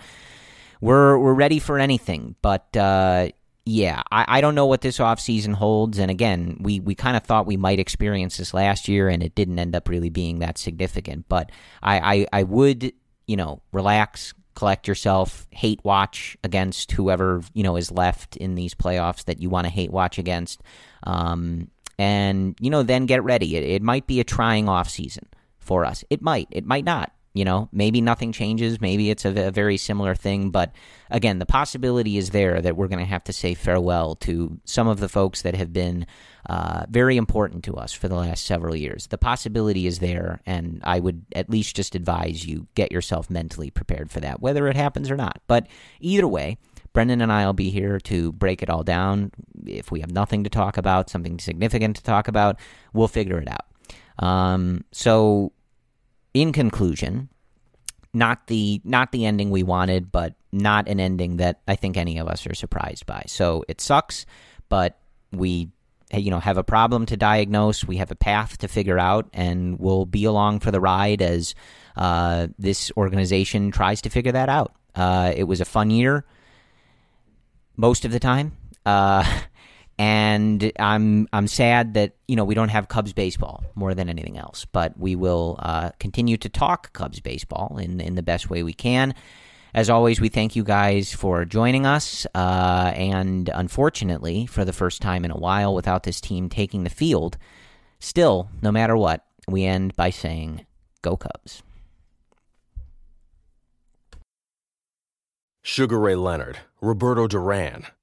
[SPEAKER 3] we're we're ready for anything. But uh, yeah, I, I don't know what this offseason holds. And again, we, we kind of thought we might experience this last year, and it didn't end up really being that significant. But I, I, I would, you know, relax, collect yourself, hate watch against whoever, you know, is left in these playoffs that you want to hate watch against. Um, and, you know, then get ready. It, it might be a trying offseason for us. It might. It might not. You know, maybe nothing changes. Maybe it's a, a very similar thing. But again, the possibility is there that we're going to have to say farewell to some of the folks that have been uh, very important to us for the last several years. The possibility is there, and I would at least just advise you get yourself mentally prepared for that, whether it happens or not. But either way, Brendan and I will be here to break it all down. If we have nothing to talk about, something significant to talk about, we'll figure it out. Um, so in conclusion, not the not the ending we wanted, but not an ending that I think any of us are surprised by. So it sucks, but we you know have a problem to diagnose. We have a path to figure out, and we'll be along for the ride as uh, this organization tries to figure that out. Uh, it was a fun year most of the time. Uh, and I'm I'm sad that you know we don't have Cubs baseball more than anything else, but we will uh, continue to talk Cubs baseball in in the best way we can. As always, we thank you guys for joining us, uh, and unfortunately, for the first time in a while, without this team taking the field, still, no matter what, we end by saying, Go Cubs.
[SPEAKER 5] Sugar Ray Leonard, Roberto Duran,